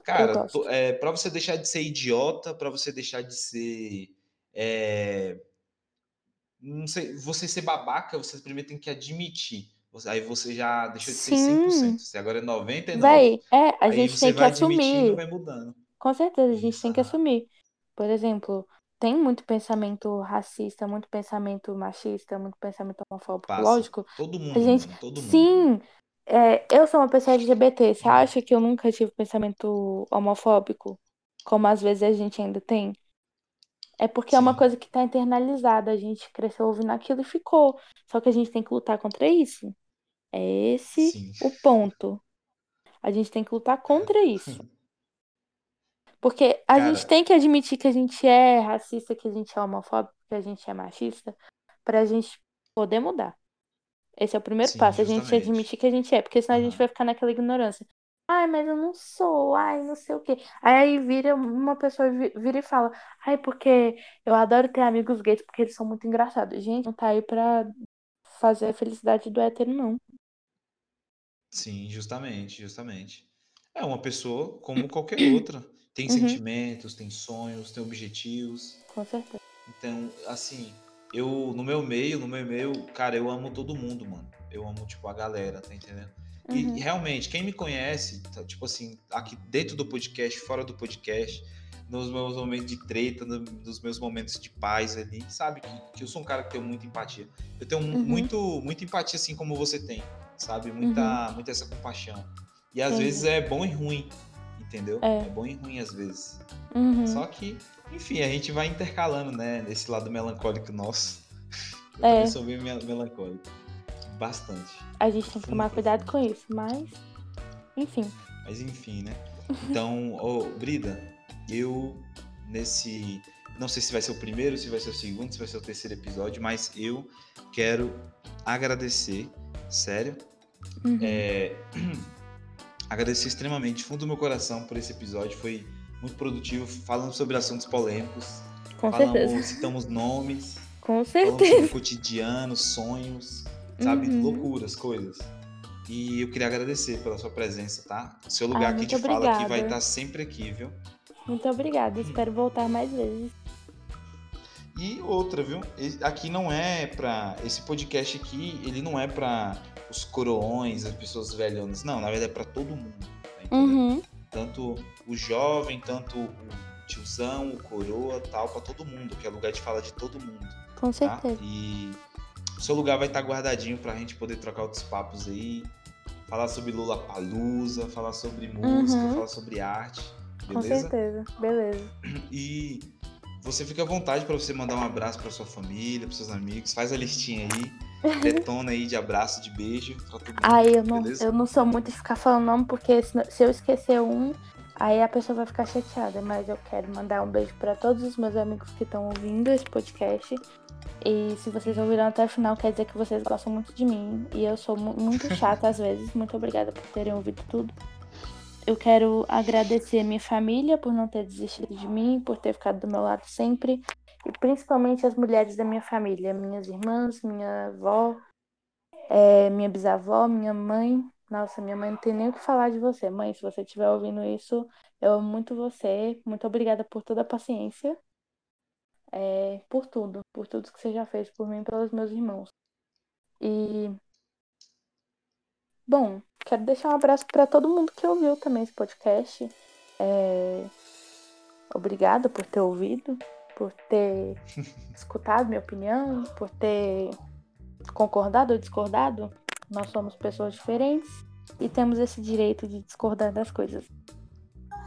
Cara, to- é, para você deixar de ser idiota, para você deixar de ser é, não sei, você ser babaca, você primeiro tem que admitir. Aí você já deixou de ser Sim. 100%. Você agora é 99%. Véi, é, a gente tem que assumir. vai mudando. Com certeza, a gente tem que assumir. Por exemplo, tem muito pensamento racista, muito pensamento machista, muito pensamento homofóbico. Passa. Lógico. Todo mundo, A gente- todo mundo. Sim, é, eu sou uma pessoa LGBT. Você acha que eu nunca tive pensamento homofóbico? Como às vezes a gente ainda tem? É porque é uma Sim. coisa que tá internalizada. A gente cresceu ouvindo aquilo e ficou. Só que a gente tem que lutar contra isso. É esse Sim. o ponto. A gente tem que lutar contra isso. Porque a Cara- gente tem que admitir que a gente é racista, que a gente é homofóbico, que a gente é machista, pra gente poder mudar. Esse é o primeiro Sim, passo, a gente justamente. admitir que a gente é, porque senão a gente vai ficar naquela ignorância. Ai, mas eu não sou, ai, não sei o quê. Aí vira uma pessoa vi- vira e fala, ai, porque eu adoro ter amigos gays porque eles são muito engraçados. Gente, não tá aí pra fazer a felicidade do hétero, não. Sim, justamente, justamente. É uma pessoa como qualquer outra. Tem Uhum. sentimentos, tem sonhos, tem objetivos. Com certeza. Então, assim, eu no meu meio, no meu meio, cara, eu amo todo mundo, mano. Eu amo, tipo, a galera, tá entendendo? E Uhum. realmente, quem me conhece, tá, tipo assim, aqui dentro do podcast, fora do podcast, nos meus momentos de treta, no- nos meus momentos de paz ali, sabe que, que eu sou um cara que tem muita empatia. Eu tenho Uhum. muito, muita empatia, assim como você tem, sabe? Muita, muita essa compaixão. E às Entendi. vezes é bom e ruim, entendeu? É. bom e ruim às vezes. Uhum. Só que, enfim, a gente vai intercalando, né? Nesse lado melancólico nosso. Eu É. sou bem mel- melancólico. Bastante. A gente tem que tomar Fundo, cuidado com isso, mas. Enfim. Mas enfim, né? Então, Brida, eu nesse. Não sei se vai ser o primeiro, se vai ser o segundo, se vai ser o terceiro episódio, mas eu quero agradecer, sério. Uhum. É, agradecer extremamente, fundo do meu coração, por esse episódio. Foi muito produtivo, falando sobre assuntos polêmicos. Com falamos, certeza. citamos nomes, Com falamos sobre certeza. o cotidiano, sonhos, sabe? Uhum. Loucuras, coisas. E eu queria agradecer pela sua presença, tá? Seu lugar Ah, aqui de muito fala aqui vai obrigada. estar sempre aqui, viu? Muito obrigada. Espero voltar mais vezes. E outra, viu? Aqui não é pra. Esse podcast aqui, ele não é pra os coroões, as pessoas velhonas. Não, na verdade é pra todo mundo. Tá? Uhum. Tanto o jovem, tanto o tiozão, o coroa, tal, pra todo mundo, que é lugar de fala de todo mundo. Com tá? certeza. E o seu lugar vai estar guardadinho pra gente poder trocar outros papos aí, falar sobre Lula Palusa, falar sobre música, Uhum. falar sobre arte, Com beleza? certeza. Beleza. E você fica à vontade pra você mandar um abraço pra sua família, pros seus amigos, faz a listinha aí, detona aí de abraço, de beijo pra todo mundo. Aí eu não, beleza? eu não sou muito de ficar falando nome, porque se, eu esquecer um, aí a pessoa vai ficar chateada. Mas eu quero mandar um beijo pra todos os meus amigos que estão ouvindo esse podcast. E se vocês ouviram até o final, quer dizer que vocês gostam muito de mim. E eu sou mu- muito chata às vezes. Muito obrigada por terem ouvido tudo. Eu quero agradecer a minha família por não ter desistido de mim, por ter ficado do meu lado sempre. E principalmente as mulheres da minha família, minhas irmãs, minha avó, é, minha bisavó, minha mãe. Nossa, minha mãe não tem nem o que falar de você. Mãe, se você estiver ouvindo isso, eu amo muito você. Muito obrigada por toda a paciência. É, por tudo. Por tudo que você já fez por mim e pelos meus irmãos. E. Bom, quero deixar um abraço para todo mundo que ouviu também esse podcast. É, Obrigada por ter ouvido, por ter escutado minha opinião, por ter concordado ou discordado. Nós somos pessoas diferentes e temos esse direito de discordar das coisas.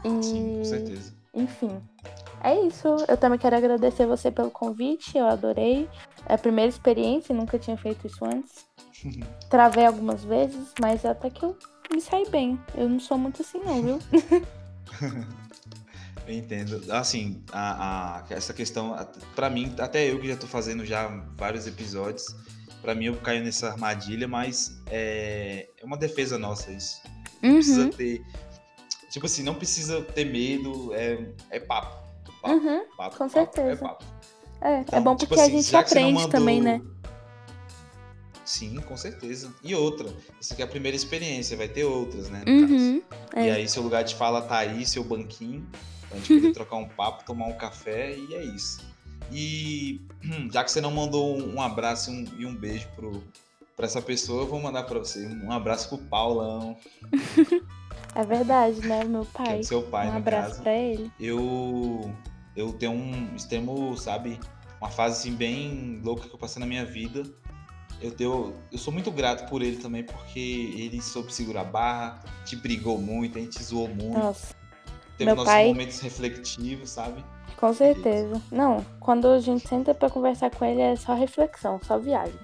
E, Sim, com certeza. enfim, é isso. Eu também quero agradecer você pelo convite, eu adorei. É a primeira experiência, nunca tinha feito isso antes. Travei algumas vezes, mas até que eu me saí bem. Eu não sou muito assim, não, viu? Eu entendo. Assim, a, a- essa questão, a- pra mim, até eu que já tô fazendo já vários episódios, pra mim eu caio nessa armadilha, mas é, é uma defesa nossa isso. Não precisa Uhum, ter. Tipo assim, não precisa ter medo, é, é papo. Papo, uhum. papo, com papo, certeza. É papo. É, é Então, bom tipo porque a assim, gente você não aprende também, né? mandou- Sim, com certeza. E outra, isso aqui é a primeira experiência, vai ter outras, né? Uhum. E É. aí, seu lugar de fala tá aí, seu banquinho, pra gente poder trocar um papo, tomar um café e é isso. E já que você não mandou um, abraço e um, e um beijo pro, pra essa pessoa, eu vou mandar pra você. Um abraço pro Paulão, É verdade, né? Meu que é pai. seu pai, um abraço caso. pra ele. Eu, eu tenho um extremo, sabe, uma fase assim, bem louca que eu passei na minha vida. Eu, tenho, eu sou muito grato por ele também, porque ele soube segurar a barra, te brigou muito, a gente zoou muito. Nossa, Teve meu nossos pai- momentos reflexivos, sabe? com certeza. Não, quando a gente senta pra conversar com ele é só reflexão, só viagem.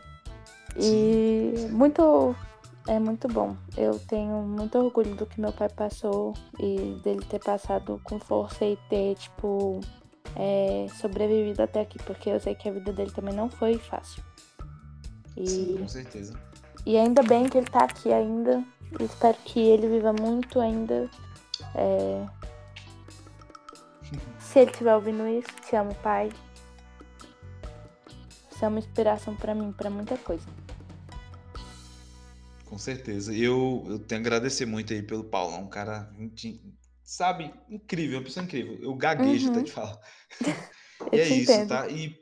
Sim, E sim. muito. É muito bom. Eu tenho muito orgulho do que meu pai passou e dele ter passado com força e ter, tipo, é, sobrevivido até aqui, porque eu sei que a vida dele também não foi fácil. E, Sim, com certeza. e ainda bem que ele tá aqui ainda. e Espero que ele viva muito ainda. É, Se ele estiver ouvindo isso, te amo, pai. Você é uma inspiração pra mim, pra muita coisa. Com certeza. Eu, eu tenho que agradecer muito aí pelo Paulão, um cara, sabe, incrível, uma pessoa incrível. Eu gaguejo Uhum. até de falar. E é isso, entendo. tá? E,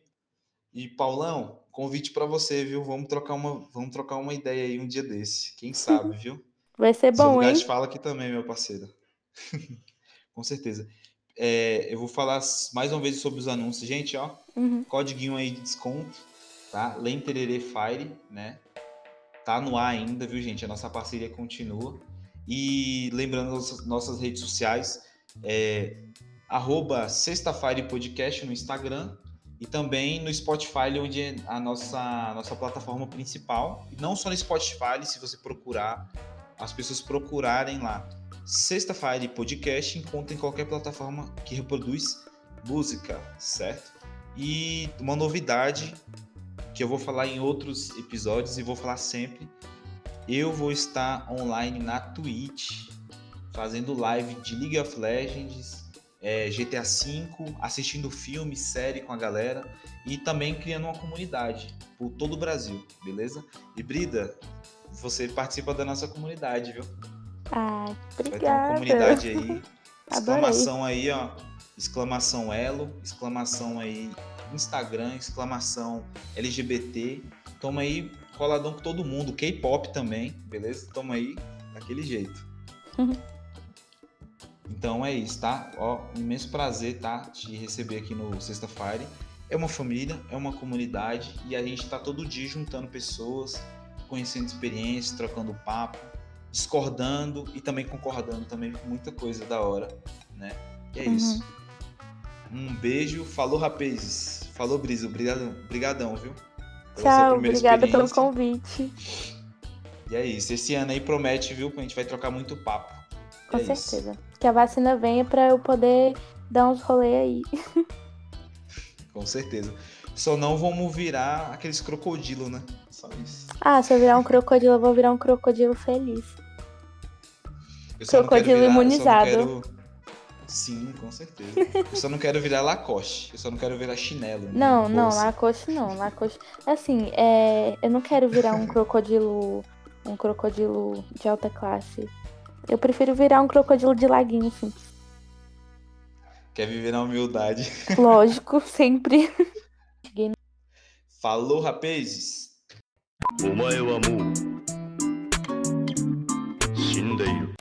e Paulão, convite pra você, viu? Vamos trocar uma, vamos trocar uma ideia aí um dia desse. Quem sabe, viu? Vai ser Seu bom, lugar hein? de fala aqui também, meu parceiro. Com certeza. É, eu vou falar mais uma vez sobre os anúncios. Gente, ó, Uhum. código aí de desconto, tá? Lenterere Fire, né? Tá no ar ainda, viu, gente? A nossa parceria continua. E lembrando nossas, nossas redes sociais, é arroba Sexta-feira Podcast no Instagram e também no Spotify, onde é a nossa, nossa plataforma principal. E não só no Spotify, se você procurar, as pessoas procurarem lá. Sexta-feira Podcast, encontra em qualquer plataforma que reproduz música, certo? E uma novidade que eu vou falar em outros episódios e vou falar sempre. Eu vou estar online na Twitch, fazendo live de League of Legends, é, GTA V, assistindo filme, série com a galera e também criando uma comunidade por todo o Brasil, beleza? E Brida, você participa da nossa comunidade, viu? Ah, Vai ter uma obrigada. comunidade aí. Exclamação aí, ó. Exclamação Elo, exclamação aí Instagram, exclamação LGBT. Toma aí coladão com todo mundo, K-pop também, beleza? Toma aí daquele jeito. Então é isso, tá? Ó, imenso prazer, tá? Te receber aqui no Sexta-feira. É uma família, é uma comunidade e a gente tá todo dia juntando pessoas, conhecendo experiências, trocando papo, discordando e também concordando também com muita coisa da hora, né? E é Uhum. isso. Um beijo, falou rapazes, falou Brisa, obrigadão, brigadão, viu? Tchau, obrigada pelo convite. E é isso, esse ano aí promete, viu? A gente vai trocar muito papo. Com é isso. certeza. Que a vacina venha pra eu poder dar uns rolê aí. Com certeza. Só não vamos virar aqueles crocodilo, né? Só isso. Ah, se eu virar um crocodilo, eu vou virar um crocodilo feliz. Crocodilo virar- imunizado. Sim, com certeza. Eu só não quero virar Lacoste. Eu só não quero virar chinelo. Né? Não, não. Lacoste não. Lacoste. É assim, é, eu não quero virar um crocodilo. um crocodilo de alta classe. Eu prefiro virar um crocodilo de laguinho assim. Quer viver na humildade. Lógico, sempre. Falou, rapazes! O meu amor. お前はもう死んでいる。